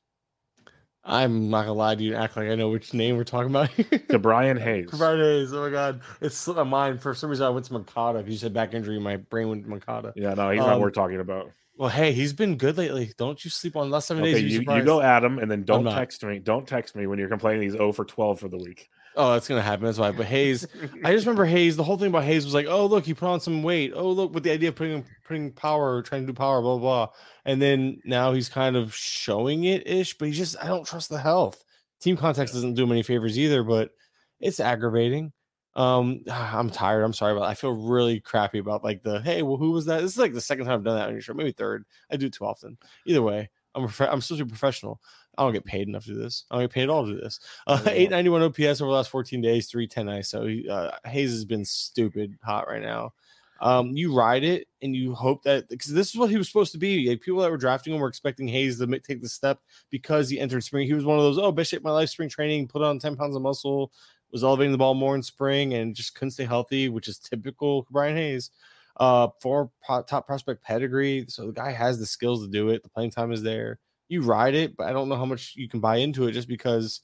I'm not gonna lie to you act like I know which name we're talking about. to Brian Hayes. Brian Hayes. Oh my god, it's slipped my mind. For some reason, I went to Moncada. If you said back injury, my brain went to Moncada. Yeah, no, he's um, not worth talking about. Well, hey, he's been good lately. Don't you sleep on the last seven okay, days. You, you, go Adam, and then don't text me. Don't text me when you're complaining he's 0 for 12 for the week. Oh, that's gonna happen. That's why. But Hayes, I just remember Hayes. The whole thing about Hayes was like, oh look, he put on some weight. Oh look, with the idea of putting putting power, trying to do power, blah blah. blah. And then now he's kind of showing it ish, but he just I don't trust the health. Team context doesn't do him any favors either, but it's aggravating. Um, I'm tired. I'm sorry, but I feel really crappy about like the hey, well, who was that? This is like the second time I've done that on your show, maybe third. I do it too often. Either way, I'm a, I'm supposed to be professional. I don't get paid enough to do this. I don't get paid at all to do this. Uh, 891 OPS over the last 14 days, 310 ISO. Uh, Hayes has been stupid hot right now. Um, you ride it and you hope that because this is what he was supposed to be. Like people that were drafting him were expecting Hayes to take the step because he entered spring. He was one of those, oh, best shape my life spring training, put on 10 pounds of muscle, was elevating the ball more in spring and just couldn't stay healthy, which is typical Brian Hayes. Uh, for top prospect pedigree. So the guy has the skills to do it. The playing time is there you ride it, but I don't know how much you can buy into it just because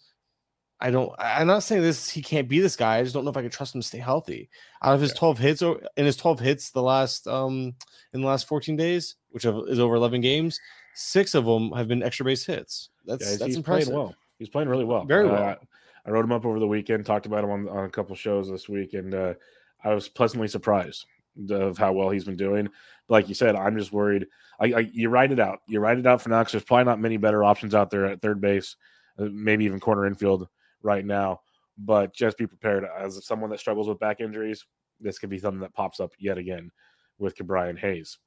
I don't. I'm not saying this he can't be this guy. I just don't know if I can trust him to stay healthy. Out of his 12 hits, or in his 12 hits the last um in the last 14 days, which is over 11 games, six of them have been extra base hits. That's yeah, that's impressive. well. He's playing really well. Very well. Uh, I wrote him up over the weekend, talked about him on, on a couple shows this week, and uh, I was pleasantly surprised of how well he's been doing. But like you said, I'm just worried. I, I you write it out. You write it out for because there's probably not many better options out there at third base, uh, maybe even corner infield right now. But just be prepared as someone that struggles with back injuries. This could be something that pops up yet again with Ke'Bryan Hayes.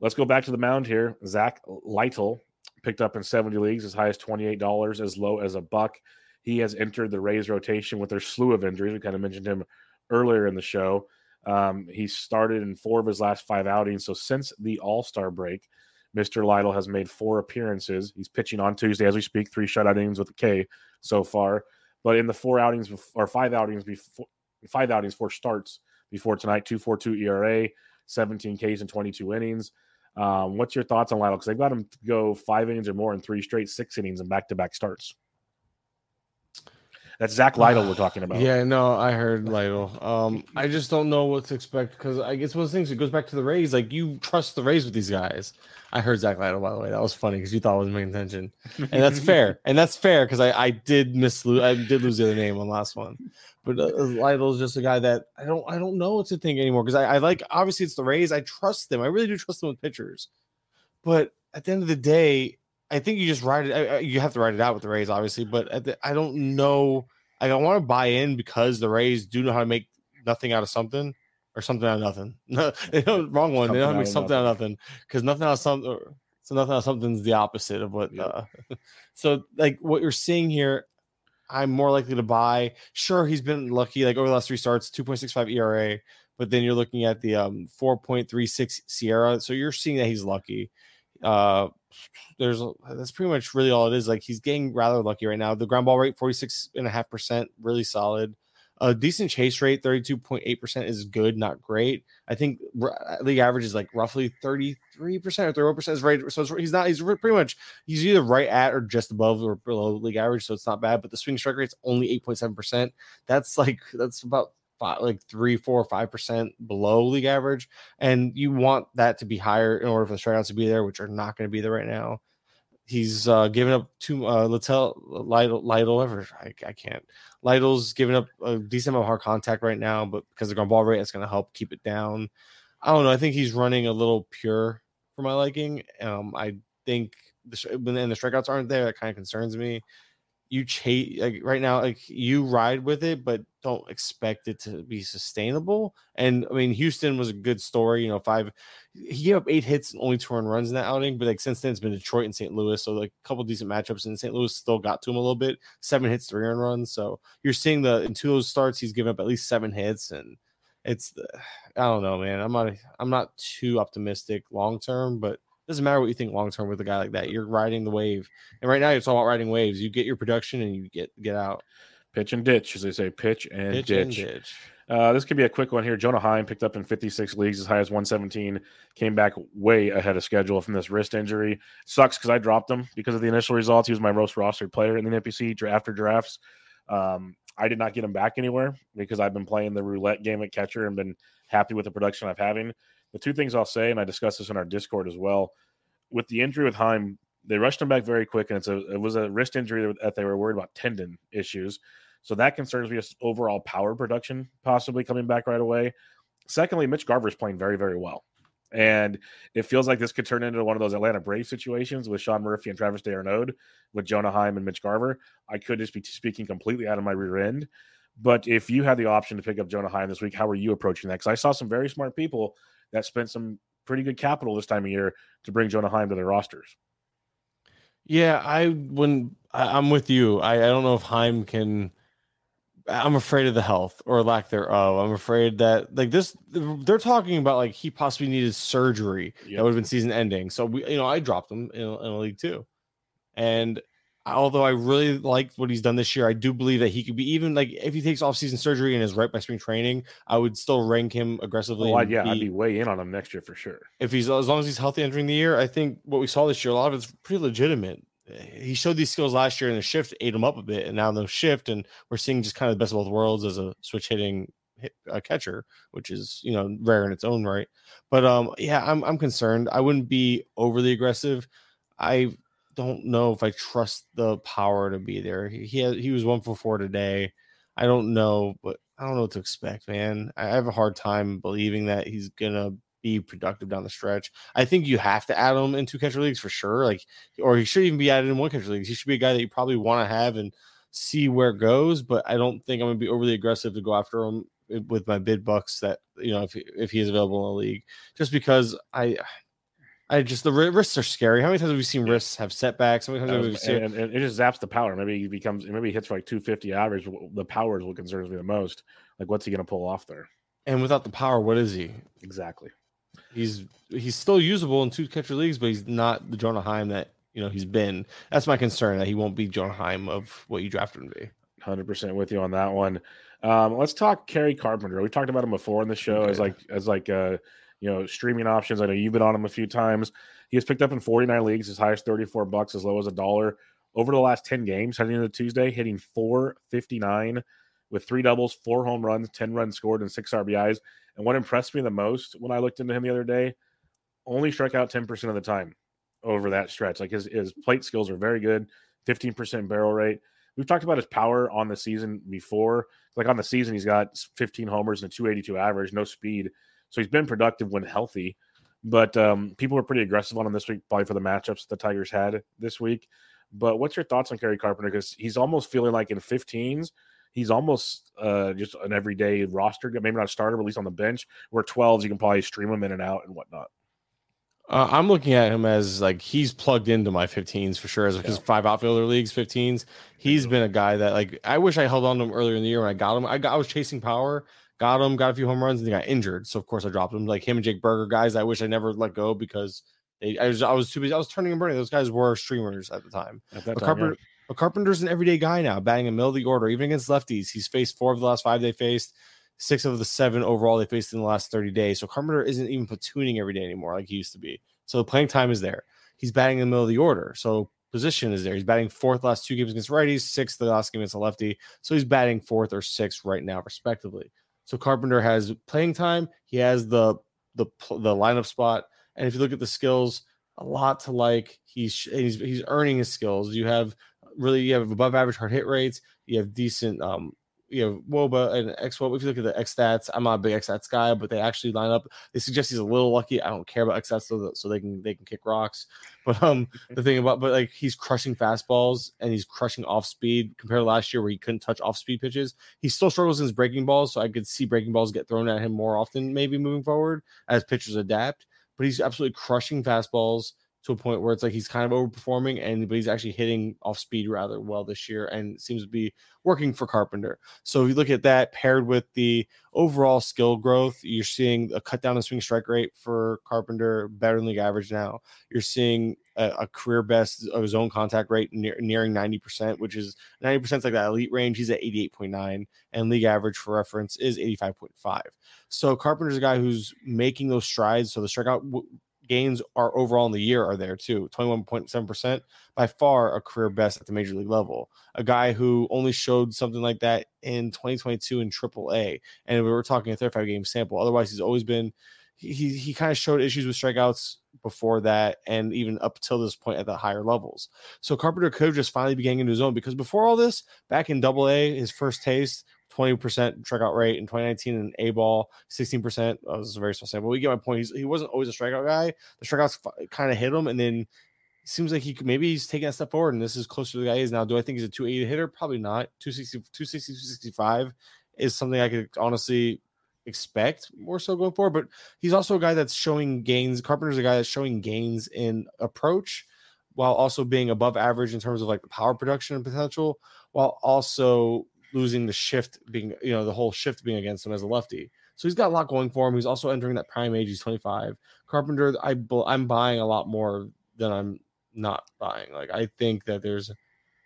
Let's go back to the mound here. Zack Littell picked up in 70 leagues as high as $28, as low as a buck. He has entered the Rays rotation with their slew of injuries. We kind of mentioned him earlier in the show. Um, he started in four of his last five outings. So since the All Star break, Mr. Littell has made four appearances. He's pitching on Tuesday as we speak, three shutout innings with a K so far. But in the four outings or five outings before five outings, four starts before tonight, two four two ERA, 17 Ks and 22 innings. Um, what's your thoughts on Littell? Because they've got him go five innings or more in three straight six innings and back to back starts. That's Zack Littell we're talking about. Yeah, no, I heard Littell. Um, I just don't know what to expect because I guess one of the things it goes back to the Rays. Like you trust the Rays with these guys. I heard Zack Littell by the way. That was funny because you thought I wasn't paying attention, and that's fair. And that's fair because I, I did miss I did lose the other name on last one. But uh, Littell's just a guy that I don't I don't know what to think anymore because I, I like obviously it's the Rays. I trust them. I really do trust them with pitchers. But at the end of the day, I think you just ride it. You have to ride it out with the Rays, obviously, but the, I don't know. I want to buy in because the Rays do know how to make nothing out of something or something out of nothing. No, don't wrong one. Something they know how to make something out of nothing because nothing out of something. So nothing out of something's the opposite of what. Uh, so like what you're seeing here, I'm more likely to buy. Sure, he's been lucky. Like over the last three starts, 2.65 ERA, but then you're looking at the um 4.36 SIERA. So you're seeing that he's lucky. Uh, there's that's pretty much really all it is. Like he's getting rather lucky right now. The ground ball rate, 46 and a half percent, really solid. A decent chase rate, 32.8% is good, not great. I think uh, league average is like roughly 33% or 31% is right. So he's not, he's pretty much, he's either right at or just above or below league average. So it's not bad, but the swing strike rate's only 8.7%. That's like, that's about five, like three, four, five percent below league average, and you want that to be higher in order for the strikeouts to be there, which are not going to be there right now. He's uh, given up two. Uh, Littell Lytle, Lytle ever. I, I can't. Lytle's giving up a decent amount of hard contact right now, but because the ground ball rate, it's going to help keep it down. I don't know. I think he's running a little pure for my liking. Um, I think the and the strikeouts aren't there. That kind of concerns me you chase like right now like you ride with it but don't expect it to be sustainable. And i mean houston was a good story you know five he gave up eight hits and only two run runs in that outing but like since then it's been detroit and st louis so like a couple decent matchups and st louis still got to him a little bit. Seven hits three run runs so you're seeing the in two of those starts he's given up at least seven hits and it's i don't know man i'm not i'm not too optimistic long term but doesn't matter what you think long term with a guy like that. You're riding the wave, and right now it's all about riding waves. You get your production and you get get out. Pitch and ditch, as they say. Pitch and pitch ditch. And ditch. Uh, this could be a quick one here. Jonah Heim picked up in 56 leagues as high as 117. Came back way ahead of schedule from this wrist injury. Sucks because I dropped him because of the initial results. He was my most rostered player in the NFBC after drafts. Um, I did not get him back anywhere because I've been playing the roulette game at catcher and been happy with the production I'm having. The two things I'll say, and I discussed this in our Discord as well, with the injury with Heim, they rushed him back very quick, and it's a it was a wrist injury that they were worried about tendon issues. So that concerns me just overall power production possibly coming back right away. Secondly, Mitch Garver is playing very, very well. And it feels like this could turn into one of those Atlanta Brave situations with Sean Murphy and Travis d'Arnaud with Jonah Heim and Mitch Garver. I could just be speaking completely out of my rear end. But if you had the option to pick up Jonah Heim this week, how are you approaching that? Because I saw some very smart people that spent some pretty good capital this time of year to bring Jonah Heim to their rosters. Yeah, I when I, am with you. I, I don't know if Heim can. I'm afraid of the health or lack thereof. I'm afraid that like this, they're talking about like he possibly needed surgery yep. that would have been season ending. So we, you know, I dropped him in, in a league too, and although I really liked what he's done this year, I do believe that he could be even like if he takes off-season surgery and is right by spring training, I would still rank him aggressively. Oh, yeah, be, I'd be way in on him next year for sure. If he's as long as he's healthy entering the year, I think what we saw this year, a lot of it's pretty legitimate. He showed these skills last year, and the shift ate him up a bit, and now the shift, and we're seeing just kind of the best of both worlds as a switch hitting hit, a catcher, which is you know rare in its own right. But um, yeah, I'm I'm concerned. I wouldn't be overly aggressive. I don't know if I trust the power to be there. He he, had, he was one for four today. I don't know, but I don't know what to expect, man. I have a hard time believing that he's gonna be productive down the stretch. I think you have to add him in two catcher leagues for sure. Like, or he should even be added in one catcher leagues. He should be a guy that you probably want to have and see where it goes. But I don't think I'm gonna be overly aggressive to go after him eh, with my bid bucks that you know if if he is available in the league, just because I I just the risks are scary. How many times have we seen risks have setbacks? How many times have we seen and, and, it just zaps the power? Maybe he becomes maybe he hits for like 250 average. The power is what concerns me the most. Like, what's he going to pull off there? And without the power, what is he? Exactly. He's he's still usable in two catcher leagues, but he's not the Jonah Heim that you know he's been. That's my concern that he won't be Jonah Heim of what you drafted him to be. Hundred percent with you on that one. Um, let's talk Kerry Carpenter. We talked about him before in the show okay. as like as like uh you know, streaming options. I know you've been on him a few times. He has picked up in 49 leagues, as high as 34 bucks, as low as a dollar over the last 10 games, heading into Tuesday, hitting 459 with three doubles, four home runs, 10 runs scored, and six RBIs. And what impressed me the most when I looked into him the other day, only struck out 10% of the time over that stretch. Like his, his plate skills are very good, 15% barrel rate. We've talked about his power on the season before. Like on the season, he's got 15 homers and a 282 average, no speed. So he's been productive when healthy. But um, people were pretty aggressive on him this week, probably for the matchups the Tigers had this week. But what's your thoughts on Kerry Carpenter? Because he's almost feeling like in 15s, he's almost uh, just an everyday roster, maybe not a starter, but at least on the bench. Where 12s, you can probably stream him in and out and whatnot. Uh, I'm looking at him as like he's plugged into my 15s for sure. As because yeah. five outfielder leagues, 15s, he's been a guy that like I wish I held on to him earlier in the year when I got him. I, got, I was chasing power got him, got a few home runs, and he got injured. So of course I dropped him. Like him and Jake Burger, guys, I wish I never let go because they, I was I was too busy. I was turning and burning. Those guys were streamers at the time. At but time, Carpenter, yeah. Carpenter's an everyday guy now, batting in middle of the order, even against lefties. He's faced four of the last five they faced, six of the seven overall they faced in the last 30 days. So Carpenter isn't even platooning every day anymore like he used to be. So the playing time is there. He's batting in the middle of the order. So position is there. He's batting fourth last two games against righties, sixth the last game against a lefty. So he's batting fourth or sixth right now, respectively. So Carpenter has playing time. He has the the the lineup spot, and if you look at the skills, a lot to like. He's he's he's earning his skills. You have really you have above average hard hit rates. You have decent um you know wOBA and X. What if you look at the X stats, I'm not a big X stats guy, but they actually line up. They suggest he's a little lucky. I don't care about X stats so, so they can they can kick rocks. But um, the thing about but like he's crushing fastballs and he's crushing off speed compared to last year where he couldn't touch off speed pitches. He still struggles in his breaking balls, so I could see breaking balls get thrown at him more often, maybe moving forward as pitchers adapt. But he's absolutely crushing fastballs to a point where it's like he's kind of overperforming and but he's actually hitting off speed rather well this year and seems to be working for Carpenter. So if you look at that paired with the overall skill growth, you're seeing a cut down in swing strike rate for Carpenter better than league average now. You're seeing a, a career best of his own contact rate near, nearing 90%, which is 90% like that elite range. He's at 88.9 and league average for reference is 85.5. So Carpenter's a guy who's making those strides. So the strikeout gains are overall in the year are there too 21.7% by far a career best at the major league level. A guy who only showed something like that in 2022 in triple a and we were talking a 35 game sample. Otherwise he's always been he, he kind of showed issues with strikeouts before that and even up till this point at the higher levels. So carpenter could just finally be getting into his own because before all this back in double a his first taste 20% strikeout rate in 2019 and A ball, 16%. Oh, this is a very small sample. We get my point. He's, he wasn't always a strikeout guy. The strikeouts kind of hit him, and then seems like he could maybe he's taking a step forward, and this is closer to the guy he is now. Do I think he's a 280 hitter? Probably not. 260, 260, 265 is something I could honestly expect more so going forward. But he's also a guy that's showing gains. Carpenter's a guy that's showing gains in approach while also being above average in terms of like the power production and potential, while also losing the shift being, you know, the whole shift being against him as a lefty. So he's got a lot going for him. He's also entering that prime age. He's 25. Carpenter, I I'm buying a lot more than I'm not buying. Like I think that there's,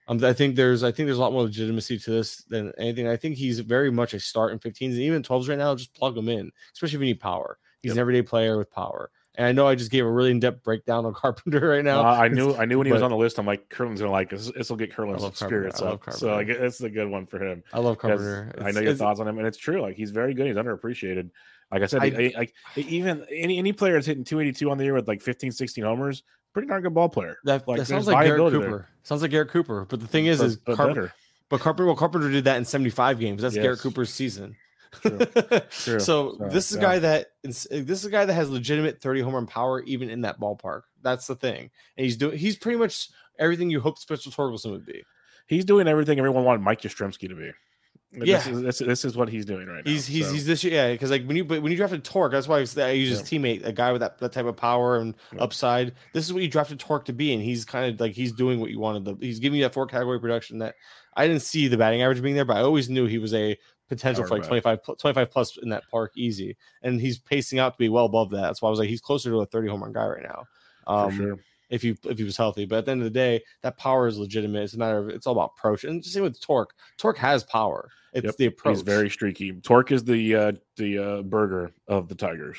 um, I think there's, I think there's a lot more legitimacy to this than anything. I think he's very much a start in 15s and even 12s right now. Just plug him in, especially if you need power. He's yep. an everyday player with power. And I know I just gave a really in-depth breakdown on Carpenter right now. Uh, I knew I knew when he but, was on the list. I'm like, Kurland's gonna like this. This will get Kurland's spirits up. So like, it's a good one for him. I love Carpenter. I know your thoughts on him, and it's true. Like he's very good. He's underappreciated. Like I said, I, even any any player that's hitting 282 on the year with like 15, 16 homers, pretty darn good ball player. That, Like, that sounds like Garrett Cooper. there. Sounds like Garrett Cooper. But the thing is, But- is but Carp- better. but Carpenter, well, Carpenter did that in 75 games. That's Garrett Cooper's season. True. True. So So, this is a guy that this is a guy that has legitimate 30 home run power even in that ballpark. That's the thing. And he's doing he's pretty much everything you hope Spencer Torkelson would be. He's doing everything everyone wanted Mike Yastrzemski to be. Yeah. This is, this, this is what he's doing right now. He's he's so. he's this yeah because like when you but when you drafted Torque, that's why I, use his teammate, a guy with that, that type of power and Yeah. upside. This is what you drafted Torque to be, and he's kind of like he's doing what you wanted. The, he's giving you that four category production that I didn't see the batting average being there, but I always knew he was a potential for like back. 25, 25 plus in that park easy, and he's pacing out to be well above that. That's why I was like he's closer to a thirty home run guy right now. Um, sure. if he if he was healthy. But at the end of the day, that power is legitimate. It's a matter of it's all about approach. And just same with Torque. Torque has power. It's Yep, the approach. He's very streaky. Torque is the uh, the uh, Burger of the Tigers.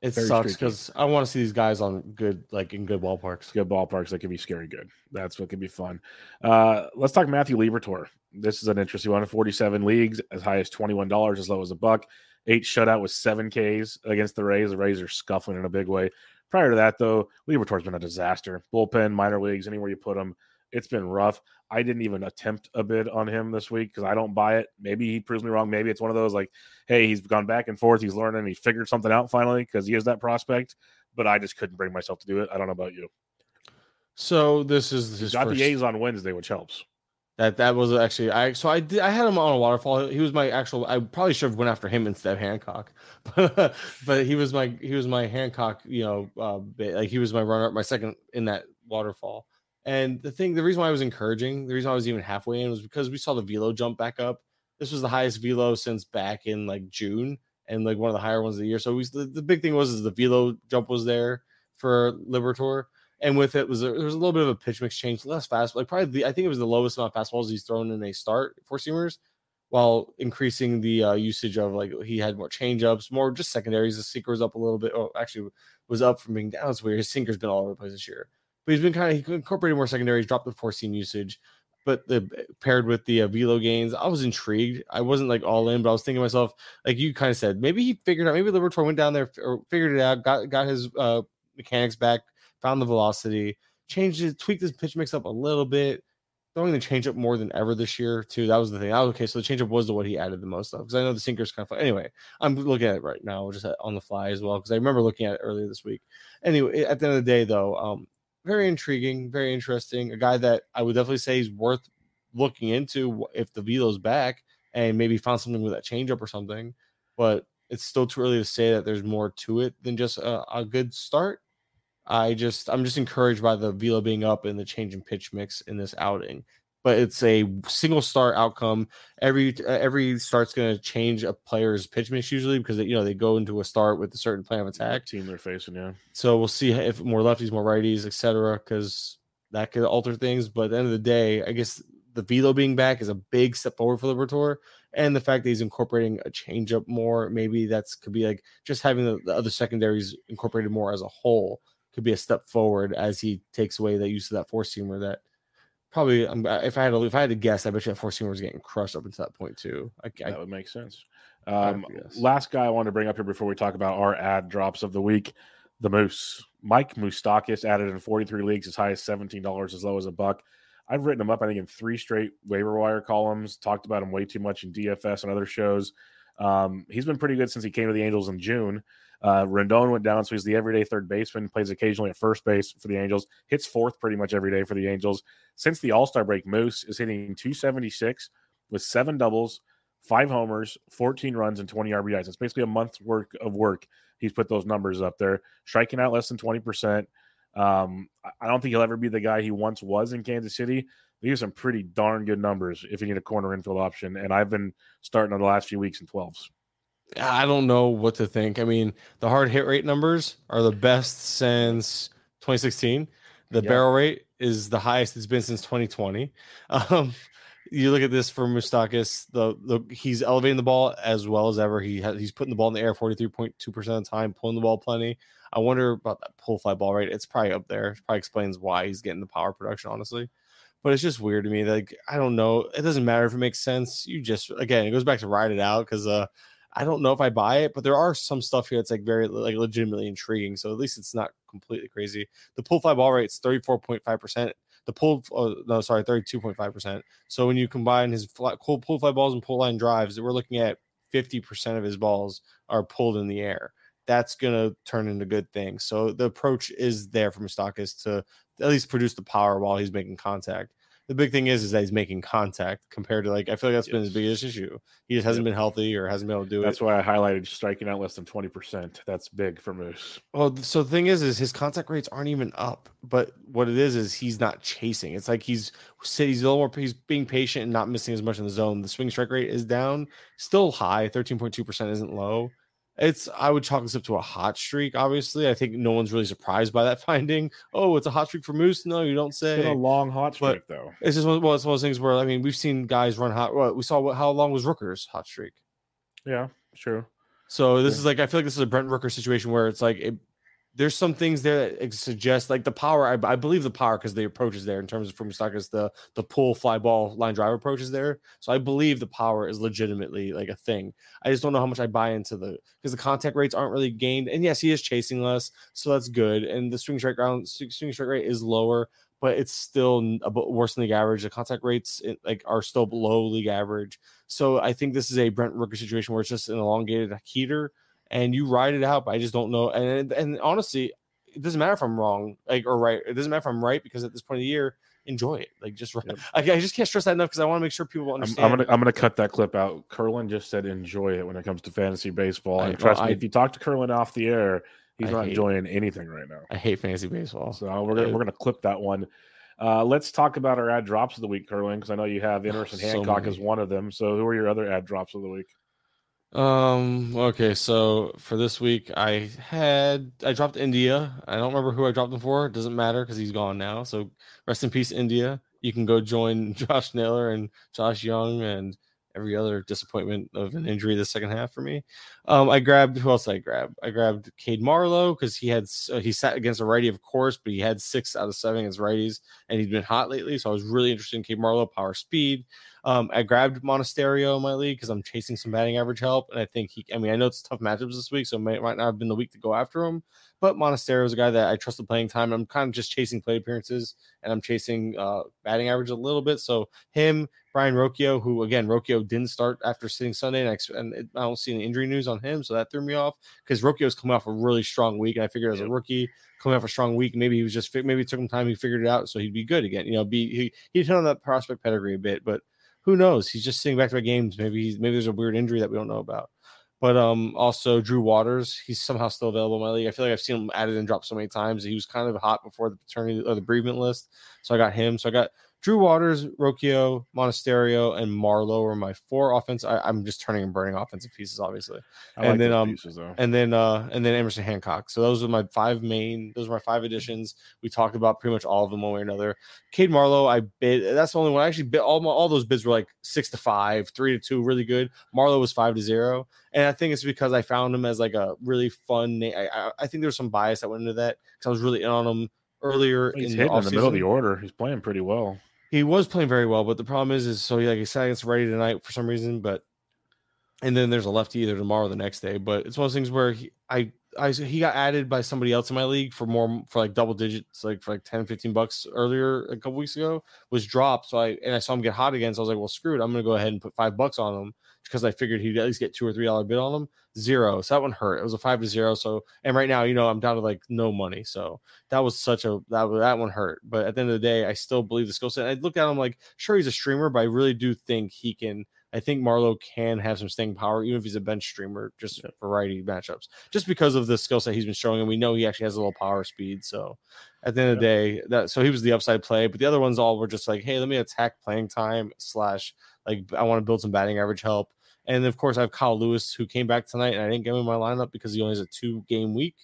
it very sucks because I want to see these guys on good like in good ballparks. Good ballparks that can be scary good. That's what can be fun. Uh, let's talk Matthew Liberatore. This is an interesting one. 47 leagues, as high as $21, as low as a buck. Eight shutout with seven Ks against the Rays. The Rays are scuffling in a big way. Prior to that, though, Liberatore's been a disaster. Bullpen, minor leagues, anywhere you put him, it's been rough. I didn't even attempt a bid on him this week because I don't buy it. Maybe he proves me wrong. Maybe it's one of those like, hey, he's gone back and forth. He's learning. He figured something out finally because he is that prospect. But I just couldn't bring myself to do it. I don't know about you. So this is his got first, the A's on Wednesday, which helps. That that was actually I so I did I had him on a waterfall. He was my actual I probably should have went after him instead of Hancock. But he was my he was my Hancock, you know, uh like he was my runner up, my second in that waterfall. And the thing, the reason why I was encouraging, the reason I was even halfway in was because we saw the velo jump back up. This was the highest velo since back in like June and like one of the higher ones of the year. So we, the, the big thing was is the velo jump was there for Liberatore. And with it was there was a little bit of a pitch mix change, less fast, like probably the, I think it was the lowest amount of fastballs he's thrown in a start for seamers, while increasing the uh, usage of like he had more changeups, more just secondaries. The sinker was up a little bit. Oh, actually was up from being down. It's weird. His sinker's been all over the place this year but he's been kind of he incorporated more secondaries, dropped the four seam usage, but the paired with the uh, velo gains, I was intrigued. I wasn't like all in, but I was thinking to myself, like you kind of said, maybe he figured out, maybe Liberatore went down there or figured it out, got got his uh, mechanics back, found the velocity, changed it, tweaked his pitch mix up a little bit. Throwing the changeup more than ever this year, too. That was the thing. Was okay. So the changeup was the what he added the most of because I know the sinker's kind of fun. Anyway, I'm looking at it right now, just on the fly as well because I remember looking at it earlier this week. Anyway, at the end of the day, though, um, very intriguing, very interesting. A guy that I would definitely say is worth looking into if the velo's back and maybe found something with that changeup or something. But it's still too early to say that there's more to it than just a, a good start. I just I'm just encouraged by the velo being up and the change in pitch mix in this outing. But it's a single start outcome. Every uh, every start's going to change a player's pitch mix usually because they, you know they go into a start with a certain plan of attack. Team they're facing, yeah. So we'll see if more lefties, more righties, etc. Because that could alter things. But at the end of the day, I guess the velo being back is a big step forward for Liberatore, and the fact that he's incorporating a changeup more, maybe that's could be like just having the, the other secondaries incorporated more as a whole could be a step forward as he takes away that use of that four seamer that. Probably, um, if I had to, if I had to guess, I bet you that four seamer was getting crushed up until that point too. I, I, That would make sense. Um, last guy I wanted to bring up here before we talk about our ad drops of the week, the Moose. Mike Moustakas added in 43 leagues as high as $17, as low as a buck. I've written him up, I think, in three straight waiver wire columns, talked about him way too much in DFS and other shows. Um, he's been pretty good since he came to the Angels in June. Uh, Rendon went down, so he's the everyday third baseman, plays occasionally at first base for the Angels, hits fourth pretty much every day for the Angels. Since the All Star break, Moose is hitting 276 with seven doubles, five homers, 14 runs, and 20 RBIs. It's basically a month's work of work. He's put those numbers up there, striking out less than 20%. Um, I- don't think he'll ever be the guy he once was in Kansas City. These are some pretty darn good numbers if you need a corner infield option. And I've been starting on the last few weeks in 12s. I don't know what to think. I mean, the hard hit rate numbers are the best since 2016. The Yeah. barrel rate is the highest it's been since 2020. Um, you look at this for Moustakas, the, the he's elevating the ball as well as ever. He has, he's putting the ball in the air 43.2% of the time, pulling the ball plenty. I wonder about that pull fly ball rate. It's probably up there. It probably explains why he's getting the power production, honestly. But it's just weird to me. Like, I don't know. It doesn't matter if it makes sense. You just again, it goes back to ride it out because uh I don't know if I buy it, but there are some stuff here that's like very like legitimately intriguing. So at least it's not completely crazy. The pull fly ball rate is 34.5%. The pull, oh, no, sorry, 32.5%. So when you combine his fly, pull, fly balls and pull line drives, we're looking at 50% of his balls are pulled in the air. That's to turn into good things. So the approach is there from Moustakas to at least produce the power while he's making contact the big thing is is that he's making contact compared to like I feel like that's yes. been his biggest issue. He just hasn't yep. been healthy or hasn't been able to do that's it. That's why I highlighted striking out less than twenty percent. That's big for Moose. Well, so the thing is, is his contact rates aren't even up. But what it is is he's not chasing. It's like he's he's a little more he's being patient and not missing as much in the zone. The swing strike rate is down, still high. Thirteen point two percent isn't low it's I would chalk this up to a hot streak. Obviously, I think no one's really surprised by that finding. Oh, it's a hot streak for Moose. No, you don't say. A long hot streak but though. It's just one, well, it's one of those things where I mean we've seen guys run hot. Well, we saw what, how long was Rooker's hot streak. Yeah, true. So this yeah. is like I feel like this is a Brent Rooker situation where it's like it, there's some things there that suggest like the power. I, I believe the power because the approach is there in terms of from Moustakas the the pull fly ball line drive approach is there. So I believe the power is legitimately like a thing. I just don't know how much I buy into the because the contact rates aren't really gained. And yes, he is chasing less, so that's good. And the swing strike ground swing strike rate is lower, but it's still worse than league average. The contact rates like are still below league average. So I think this is a Brent Rooker situation where it's just an elongated heater and you ride it out. But I just don't know. And and honestly, it doesn't matter if I'm wrong, like or right. It doesn't matter if I'm right because at this point of the year, enjoy it. Like just yep. I, I, just can't stress that enough because I want to make sure people understand. I'm, I'm, gonna I'm gonna cut that clip out. Kurland just said enjoy it when it comes to fantasy baseball. And I, trust well, me, I, if you talk to Kurland off the air, he's not enjoying it. anything right now. I hate fantasy baseball. So we're gonna we're gonna clip that one. Uh, let's talk about our ad drops of the week, Kurland, because I know you have Emerson oh, Hancock so as one of them. So who are your other ad drops of the week? Um. Okay. So for this week, I had I dropped India. I don't remember who I dropped him for. It doesn't matter because he's gone now. So rest in peace, India. You can go join Josh Naylor and Josh Jung and every other disappointment of an injury the second half for me. Um, I grabbed who else? I grabbed I grabbed Cade Marlowe because he had uh, he sat against a righty, of course, but he had six out of seven against righties, and he's been hot lately. So I was really interested in Cade Marlowe, power speed. Um, I grabbed Monasterio in my league because I'm chasing some batting average help, and I think he. I mean, I know it's tough matchups this week, so it might, might not have been the week to go after him. But Monasterio is a guy that I trust the playing time. I'm kind of just chasing play appearances, and I'm chasing uh, batting average a little bit. So him, Brayan Rocchio, who again Rocchio didn't start after sitting Sunday, and I, and I don't see any injury news on him, so that threw me off because Rocchio's coming off a really strong week, and I figured as a rookie coming off a strong week, maybe he was just maybe it took him time, he figured it out, so he'd be good again. You know, be he he hit on that prospect pedigree a bit, but who knows? He's just sitting back to back games. Maybe he's maybe there's a weird injury that we don't know about. But um, also Drew Waters, he's somehow still available in my league. I feel like I've seen him added and dropped so many times. He was kind of hot before the paternity or the bereavement list, so I got him. So I got Drew Waters, Rocchio, Monasterio, and Marlowe are my four offense. I, am just turning and burning offensive pieces, obviously. I and like then um pieces, and then uh and then Emerson Hancock. So those are my five main. Those are my five additions. We talked about pretty much all of them one way or another. Cade Marlowe, I bid. That's the only one. I actually bid all my, all those bids were like six to five, three to two, really good. Marlowe was five to zero, and I think it's because I found him as like a really fun. I I, I think there was some bias that went into that because I was really in on him earlier. He's in hitting the in the middle of the order. He's playing pretty well. He was playing very well, but the problem is, is so he like he sat against ready tonight for some reason, but and then there's a lefty either tomorrow or the next day. But it's one of those things where he, I, I, he got added by somebody else in my league for more for like double digits, like for like 10, 15 bucks earlier a couple weeks ago, was dropped. So I and I saw him get hot again. So I was like, well, screw it, I'm gonna go ahead and put five bucks on him because I figured he'd at least get two or three dollar bid on him. Zero. So that one hurt. It was a five to zero. So and right now, you know, I'm down to like no money. So that was such a that that one hurt. But at the end of the day, I still believe the skill set. I look at him like sure he's a streamer, but I really do think he can. I think Marlowe can have some staying power, even if he's a bench streamer, just for variety matchups, just because of the skill set he's been showing. And we know he actually has a little power speed. So at the end of the day, that so he was the upside play. But the other ones all were just like, hey, let me attack playing time slash like I want to build some batting average help and of course, I have Kyle Lewis who came back tonight, and I didn't get him in my lineup because he only has a two game week.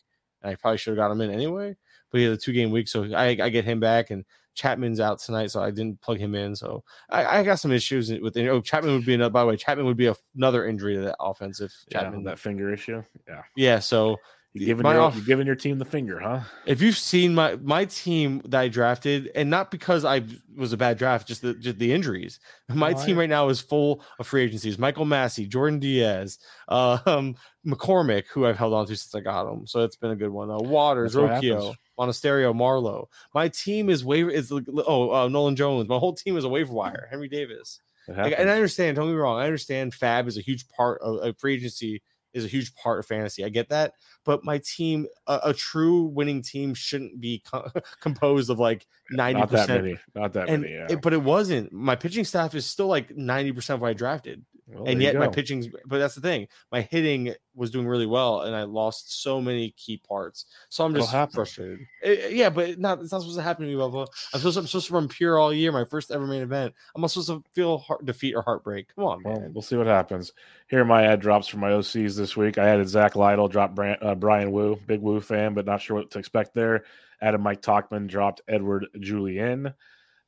And I probably should have got him in anyway, but he had a two game week, so I, I get him back. And Chapman's out tonight, so I didn't plug him in. So I, I got some issues with. Oh, Chapman would be another. By the way, Chapman would be a, another injury to that offense if Chapman yeah, that finger issue. Yeah, yeah. So You giving My your, off- you giving your team the finger, huh? If you've seen my my team that I drafted, and not because I was a bad draft, just the just the injuries. My Oh, team right now is full of free agencies: Michael Massey, Jordan Diaz, uh, um, McCormick, who I've held on to since I got him. So it's been a good one. Uh, Waters, That's Rocchio. Monasterio, Marlowe. My team is waiver is oh uh, Nolan Jones. My whole team is a waiver wire. Henry Davis. Like, and I understand. Don't get me wrong. I understand. FAAB is a huge part of, of free agency. Is a huge part of fantasy. I get that, but my team, a, a true winning team, shouldn't be co- composed of like ninety Not that percent. many. Not that And many. Yeah. it, but it wasn't. My pitching staff is still like ninety percent of what I drafted, Well, and yet my pitching's. But that's the thing. My hitting was doing really well, and I lost so many key parts. So I'm just frustrated. Eh, yeah, but not. It's not supposed to happen to me, Bubba. I'm supposed. I'm supposed to run pure all year. My first ever main event. I'm not supposed to feel heart, defeat or heartbreak. Come on, Well, man. we'll see what happens. Here are my ad drops for my OCs this week. I added Zack Littell, dropped Brian, uh, Bryan Woo, big Woo fan, but not sure what to expect there. Added Mike Tauchman, dropped Edouard Julien.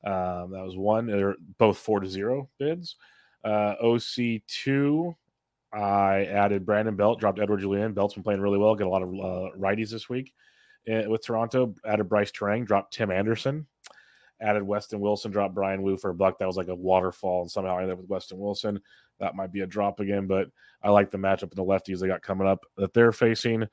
Um, that was one. They're both four to zero bids. Uh, OC two, I added Brandon Belt, dropped Edouard Julien. Belt's been playing really well. Got a lot of uh, righties this week uh, with Toronto. Added Brice Turang, dropped Tim Anderson. Added Weston Wilson, dropped Bryan Woo for a buck. That was like a waterfall, and somehow I ended up with Weston Wilson. That might be a drop again, but I like the matchup in the lefties they got coming up that they're facing.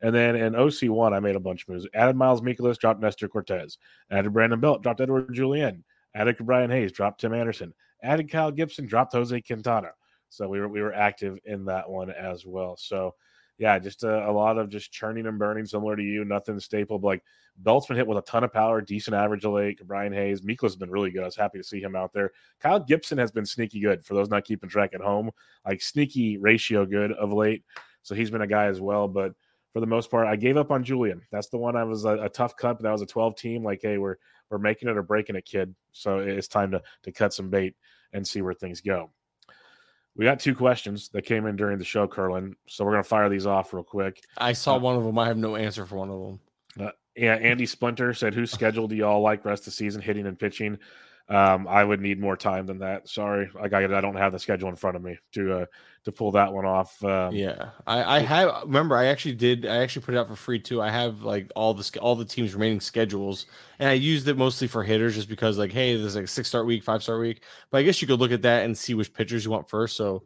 And then in OC one, I made a bunch of moves. Added Miles Mikolas, dropped Nestor Cortes. Added Brandon Belt, dropped Edouard Julien. Added Ke'Bryan Hayes, dropped Tim Anderson. Added Kyle Gibson, dropped Jose Quintana. So we were we were active in that one as well. So yeah, just a, a lot of just churning and burning, similar to you. Nothing staple, but like Belt's been hit with a ton of power, decent average of late. Ke'Bryan Hayes, Mikolas has been really good. I was happy to see him out there. Kyle Gibson has been sneaky good for those not keeping track at home, like sneaky ratio good of late. So he's been a guy as well. But for the most part, I gave up on Julien. That's the one I was a, a tough cut, but that was a 12 team. Like, hey, we're we're making it or breaking it, kid. So it's time to to cut some bait and see where things go. We got two questions that came in during the show, Kurland. So we're gonna fire these off real quick. I saw Uh, one of them. I have no answer for one of them. Uh, yeah, Andy Splinter said, "Whose schedule do y'all like rest of the season, hitting and pitching?" Um, I would need more time than that. Sorry, like I, I don't have the schedule in front of me to uh, to pull that one off. Um, yeah, I, I have. Remember, I actually did. I actually put it out for free too. I have like all the all the teams' remaining schedules, and I used it mostly for hitters, just because like, hey, there's like six start week, five start week. But I guess you could look at that and see which pitchers you want first. So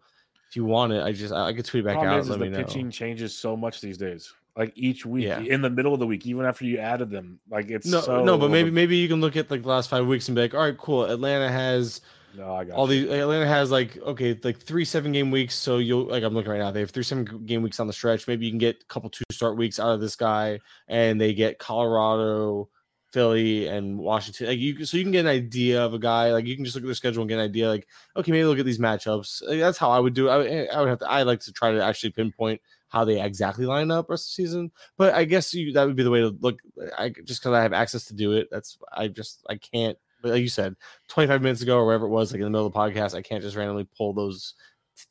if you want it, I just I could tweet back problem out. is, and is let the me know. pitching changes so much these days. Like each week, Yeah. in the middle of the week, even after you added them, like it's No, so no, but maybe maybe you can look at like the last five weeks and be like, all right, cool. Atlanta has no, I got all you. these. Atlanta has like okay, like three seven game weeks. So you'll like I'm looking right now. They have three seven game weeks on the stretch. Maybe you can get a couple two start weeks out of this guy, and they get Colorado, Philly, and Washington. Like you, so you can get an idea of a guy. Like you can just look at their schedule and get an idea. Like okay, maybe look at these matchups. Like, that's how I would do. it. I, eh, I would have to. I like to try to actually pinpoint how they exactly line up rest of the season. But I guess you that would be the way to look. I just because I have access to do it. That's I just I can't. Like you said, 25 minutes ago or wherever it was, like in the middle of the podcast, I can't just randomly pull those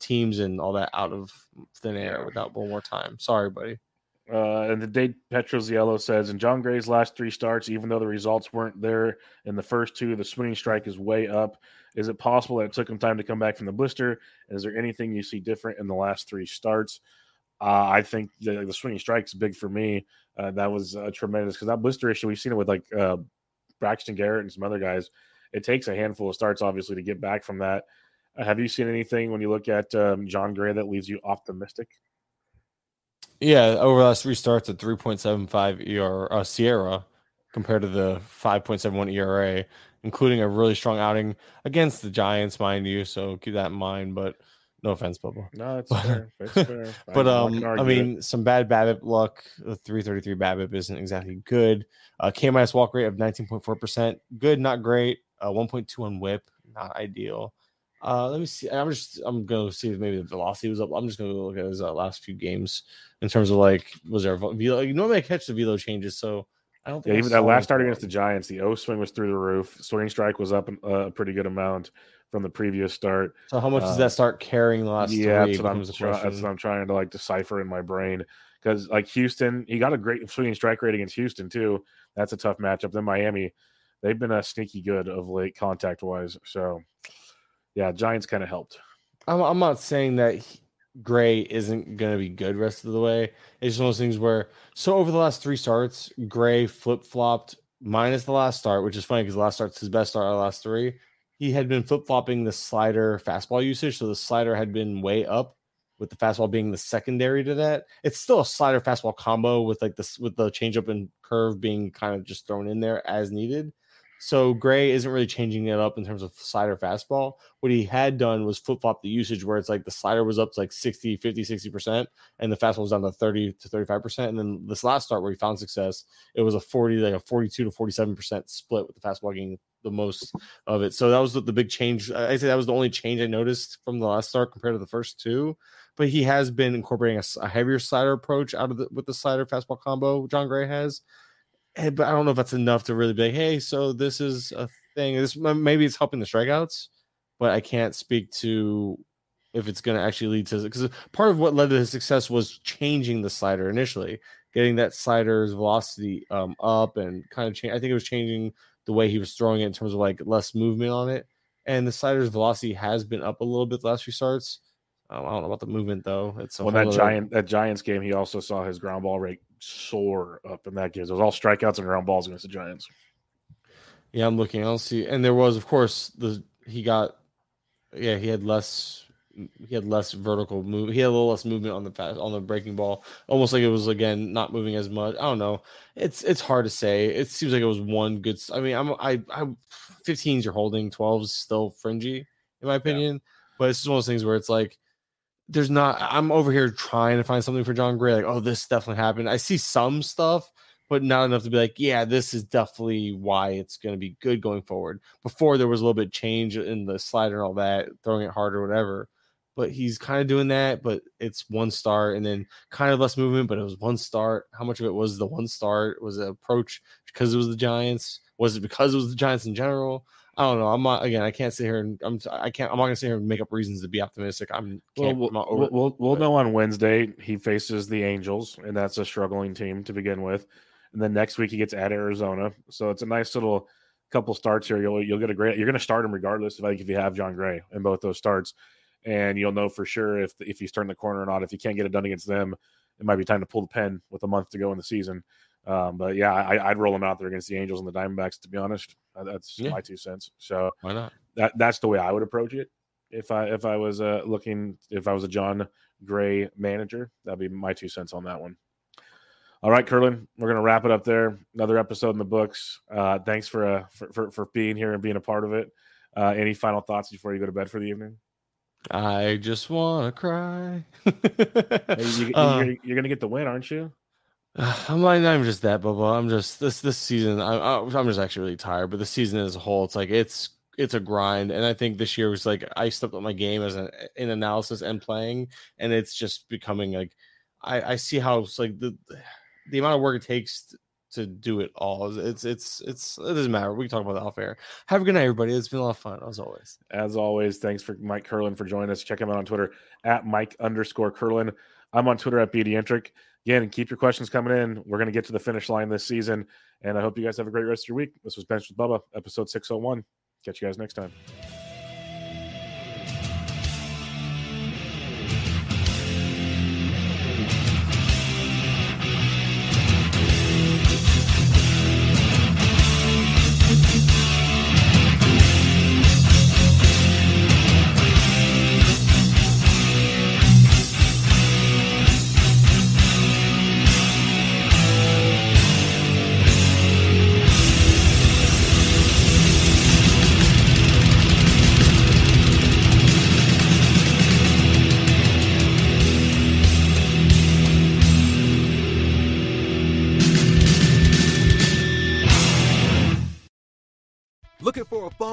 teams and all that out of thin air without one more time. Sorry, buddy. Uh, and the date Petros Yellow says in Jon Gray's last three starts, even though the results weren't there in the first two, the swinging strike is way up. Is it possible that it took him time to come back from the blister? Is there anything you see different in the last three starts? Uh, I think the, the swinging strike is big for me. Uh, that was uh, tremendous because that blister issue we've seen it with like uh, Braxton Garrett and some other guys. It takes a handful of starts, obviously, to get back from that. Uh, have you seen anything when you look at um, Jon Gray that leaves you optimistic? Yeah, over the last three starts at 3.75 ER uh, SIERA compared to the 5.71 ERA, including a really strong outing against the Giants, mind you. So keep that in mind. But no offense, Bubba. No, it's fair. It's fair. But um, I argue it. mean, some bad BABIP luck. The 333 BABIP isn't exactly good. Uh, K minus walk rate of 19.4 percent. Good, not great. Uh, 1.2 on WHIP, not ideal. Uh, let me see. I'm just I'm gonna see if maybe the velocity was up. I'm just gonna look at his uh, last few games in terms of like was there a velo? Normally I catch the velo changes, so I don't think Yeah, I even that last start against the Giants, the O swing was through the roof. Swing strike was up uh, a pretty good amount from the previous start. So how much does uh, that start carrying the last yeah, that's what, I'm try- that's what I'm trying to like decipher in my brain. Because like Houston, he got a great swinging strike rate against Houston too. That's a tough matchup. Then Miami, they've been a sneaky good of late contact wise. So yeah, Giants kind of helped. I'm, I'm not saying that Gray isn't going to be good rest of the way. It's just one of those things where, so over the last three starts, Gray flip flopped minus the last start, which is funny because the last start's his best start out of the last three. He had been flip flopping the slider fastball usage. So the slider had been way up with the fastball being the secondary to that. It's still a slider fastball combo with like this, with the changeup and curve being kind of just thrown in there as needed. So Gray isn't really changing it up in terms of slider fastball. What he had done was flip flop the usage where it's like the slider was up to like 60, 50, 60%, and the fastball was down to 30 to 35%. And then this last start where he found success, it was a 40, like a 42 to 47% split with the fastball getting the most of it. So that was the, the big change. I say that was the only change I noticed from the last start compared to the first two. But he has been incorporating a, a heavier slider approach out of the with the slider fastball combo Jon Gray has but I don't know if that's enough to really be like, hey, so this is a thing. This maybe it's helping the strikeouts, but I can't speak to if it's going to actually lead to it. because part of what led to his success was changing the slider initially, getting that slider's velocity um, up and kind of change. I think it was changing the way he was throwing it in terms of like less movement on it, and the slider's velocity has been up a little bit the last few starts. Um, I don't know about the movement though. It's well that giant that Giants game. He also saw his ground ball rate soar up in that game. It was all strikeouts and ground balls against the Giants. Yeah, I'm looking. I don't see, and there was, of course, the he got, yeah, he had less, he had less vertical move. He had a little less movement on the fast on the breaking ball, almost like it was again not moving as much. I don't know. It's it's hard to say. It seems like it was one good. I mean, I'm I I 15s you're holding, 12s still fringy in my opinion. Yeah. But it's just one of those things where it's like there's not i'm over here trying to find something for Jon gray like oh this definitely happened. I see some stuff but not enough to be like yeah this is definitely why it's going to be good going forward. Before there was a little bit change in the slider and all that throwing it hard or whatever but he's kind of doing that but it's one start and then kind of less movement but it was one start how much of it was the one start was it approach because it was the giants? Was it because it was the giants in general I don't know. I'm not again. I can't sit here and I'm. I can't. I'm not gonna sit here and make up reasons to be optimistic. I'm. Well, we'll, we'll, we'll, we'll know on Wednesday. He faces the Angels, and that's a struggling team to begin with. And then next week he gets at Arizona. So it's a nice little couple starts here. You'll you'll get a great. You're gonna start him regardless. If like if you have Jon Gray in both those starts, and you'll know for sure if if he's turned the corner or not. If you can't get it done against them, it might be time to pull the pen with a month to go in the season. Um, but yeah, I, would roll them out there against the Angels and the Diamondbacks. To be honest, uh, that's yeah. my two cents. So why not? That that's the way I would approach it. If I if I was uh, looking, if I was a Jon Gray manager, that'd be my two cents on that one. All right, Kurland, we're gonna wrap it up there. Another episode in the books. Uh, thanks for, uh, for, for for being here and being a part of it. Uh, any final thoughts before you go to bed for the evening? I just want to cry. you, are uh, you're gonna get the win, aren't you? I'm not even just that, Bubba. I'm just this this season. I'm I'm just actually really tired. But the season as a whole, it's like it's it's a grind, and I think this year was like I stepped up my game as an in analysis and playing, and it's just becoming like I I see how it's like the the amount of work it takes to do it all. It's it's it's it doesn't matter. We can talk about that off air. Have a good night, everybody. It's been a lot of fun as always. As always, thanks for Mike Kurland for joining us. Check him out on Twitter at Mike underscore Kurland. I'm on Twitter at BDentrek again, keep your questions coming in. We're going to get to the finish line this season. And I hope you guys have a great rest of your week. This was Benched with Bubba, episode 601. Catch you guys next time.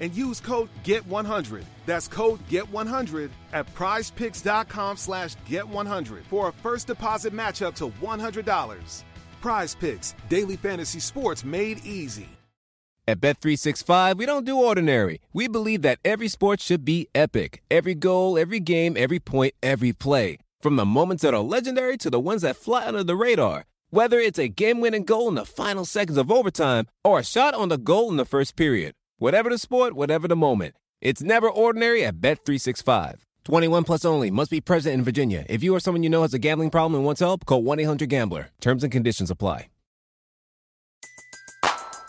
and use code GET100. That's code GET100 at prizepicks.com slash GET100 for a first deposit match up to $100. Prize Picks, daily fantasy sports made easy. At Bet365, we don't do ordinary. We believe that every sport should be epic. Every goal, every game, every point, every play. From the moments that are legendary to the ones that fly under the radar. Whether it's a game-winning goal in the final seconds of overtime or a shot on the goal in the first period. Whatever the sport, whatever the moment. It's never ordinary at Bet365. 21 plus only. Must be present in Virginia. If you or someone you know has a gambling problem and wants help, call 1-800-GAMBLER. Terms and conditions apply.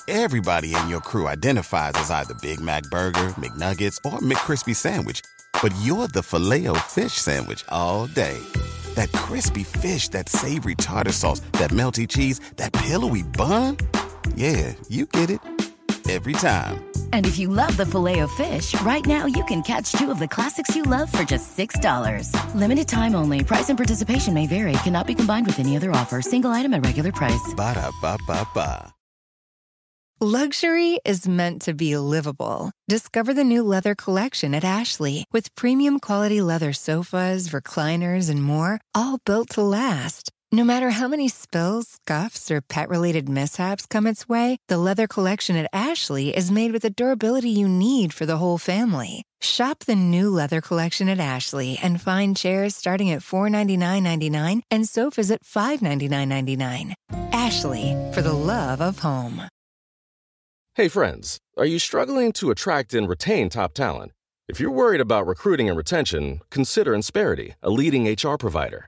Everybody in your crew identifies as either Big Mac Burger, McNuggets, or McCrispy Sandwich. But you're the filet fish Sandwich all day. That crispy fish, that savory tartar sauce, that melty cheese, that pillowy bun. Yeah, you get it. Every time. And if you love the filet of fish, right now you can catch two of the classics you love for just $6. Limited time only. Price and participation may vary. Cannot be combined with any other offer. Single item at regular price. Ba da ba ba ba. Luxury is meant to be livable. Discover the new leather collection at Ashley with premium quality leather sofas, recliners, and more, all built to last. No matter how many spills, scuffs, or pet related mishaps come its way, the leather collection at Ashley is made with the durability you need for the whole family. Shop the new leather collection at Ashley and find chairs starting at $499.99 and sofas at $599.99. Ashley, for the love of home. Hey, friends, are you struggling to attract and retain top talent? If you're worried about recruiting and retention, consider Insperity, a leading HR provider.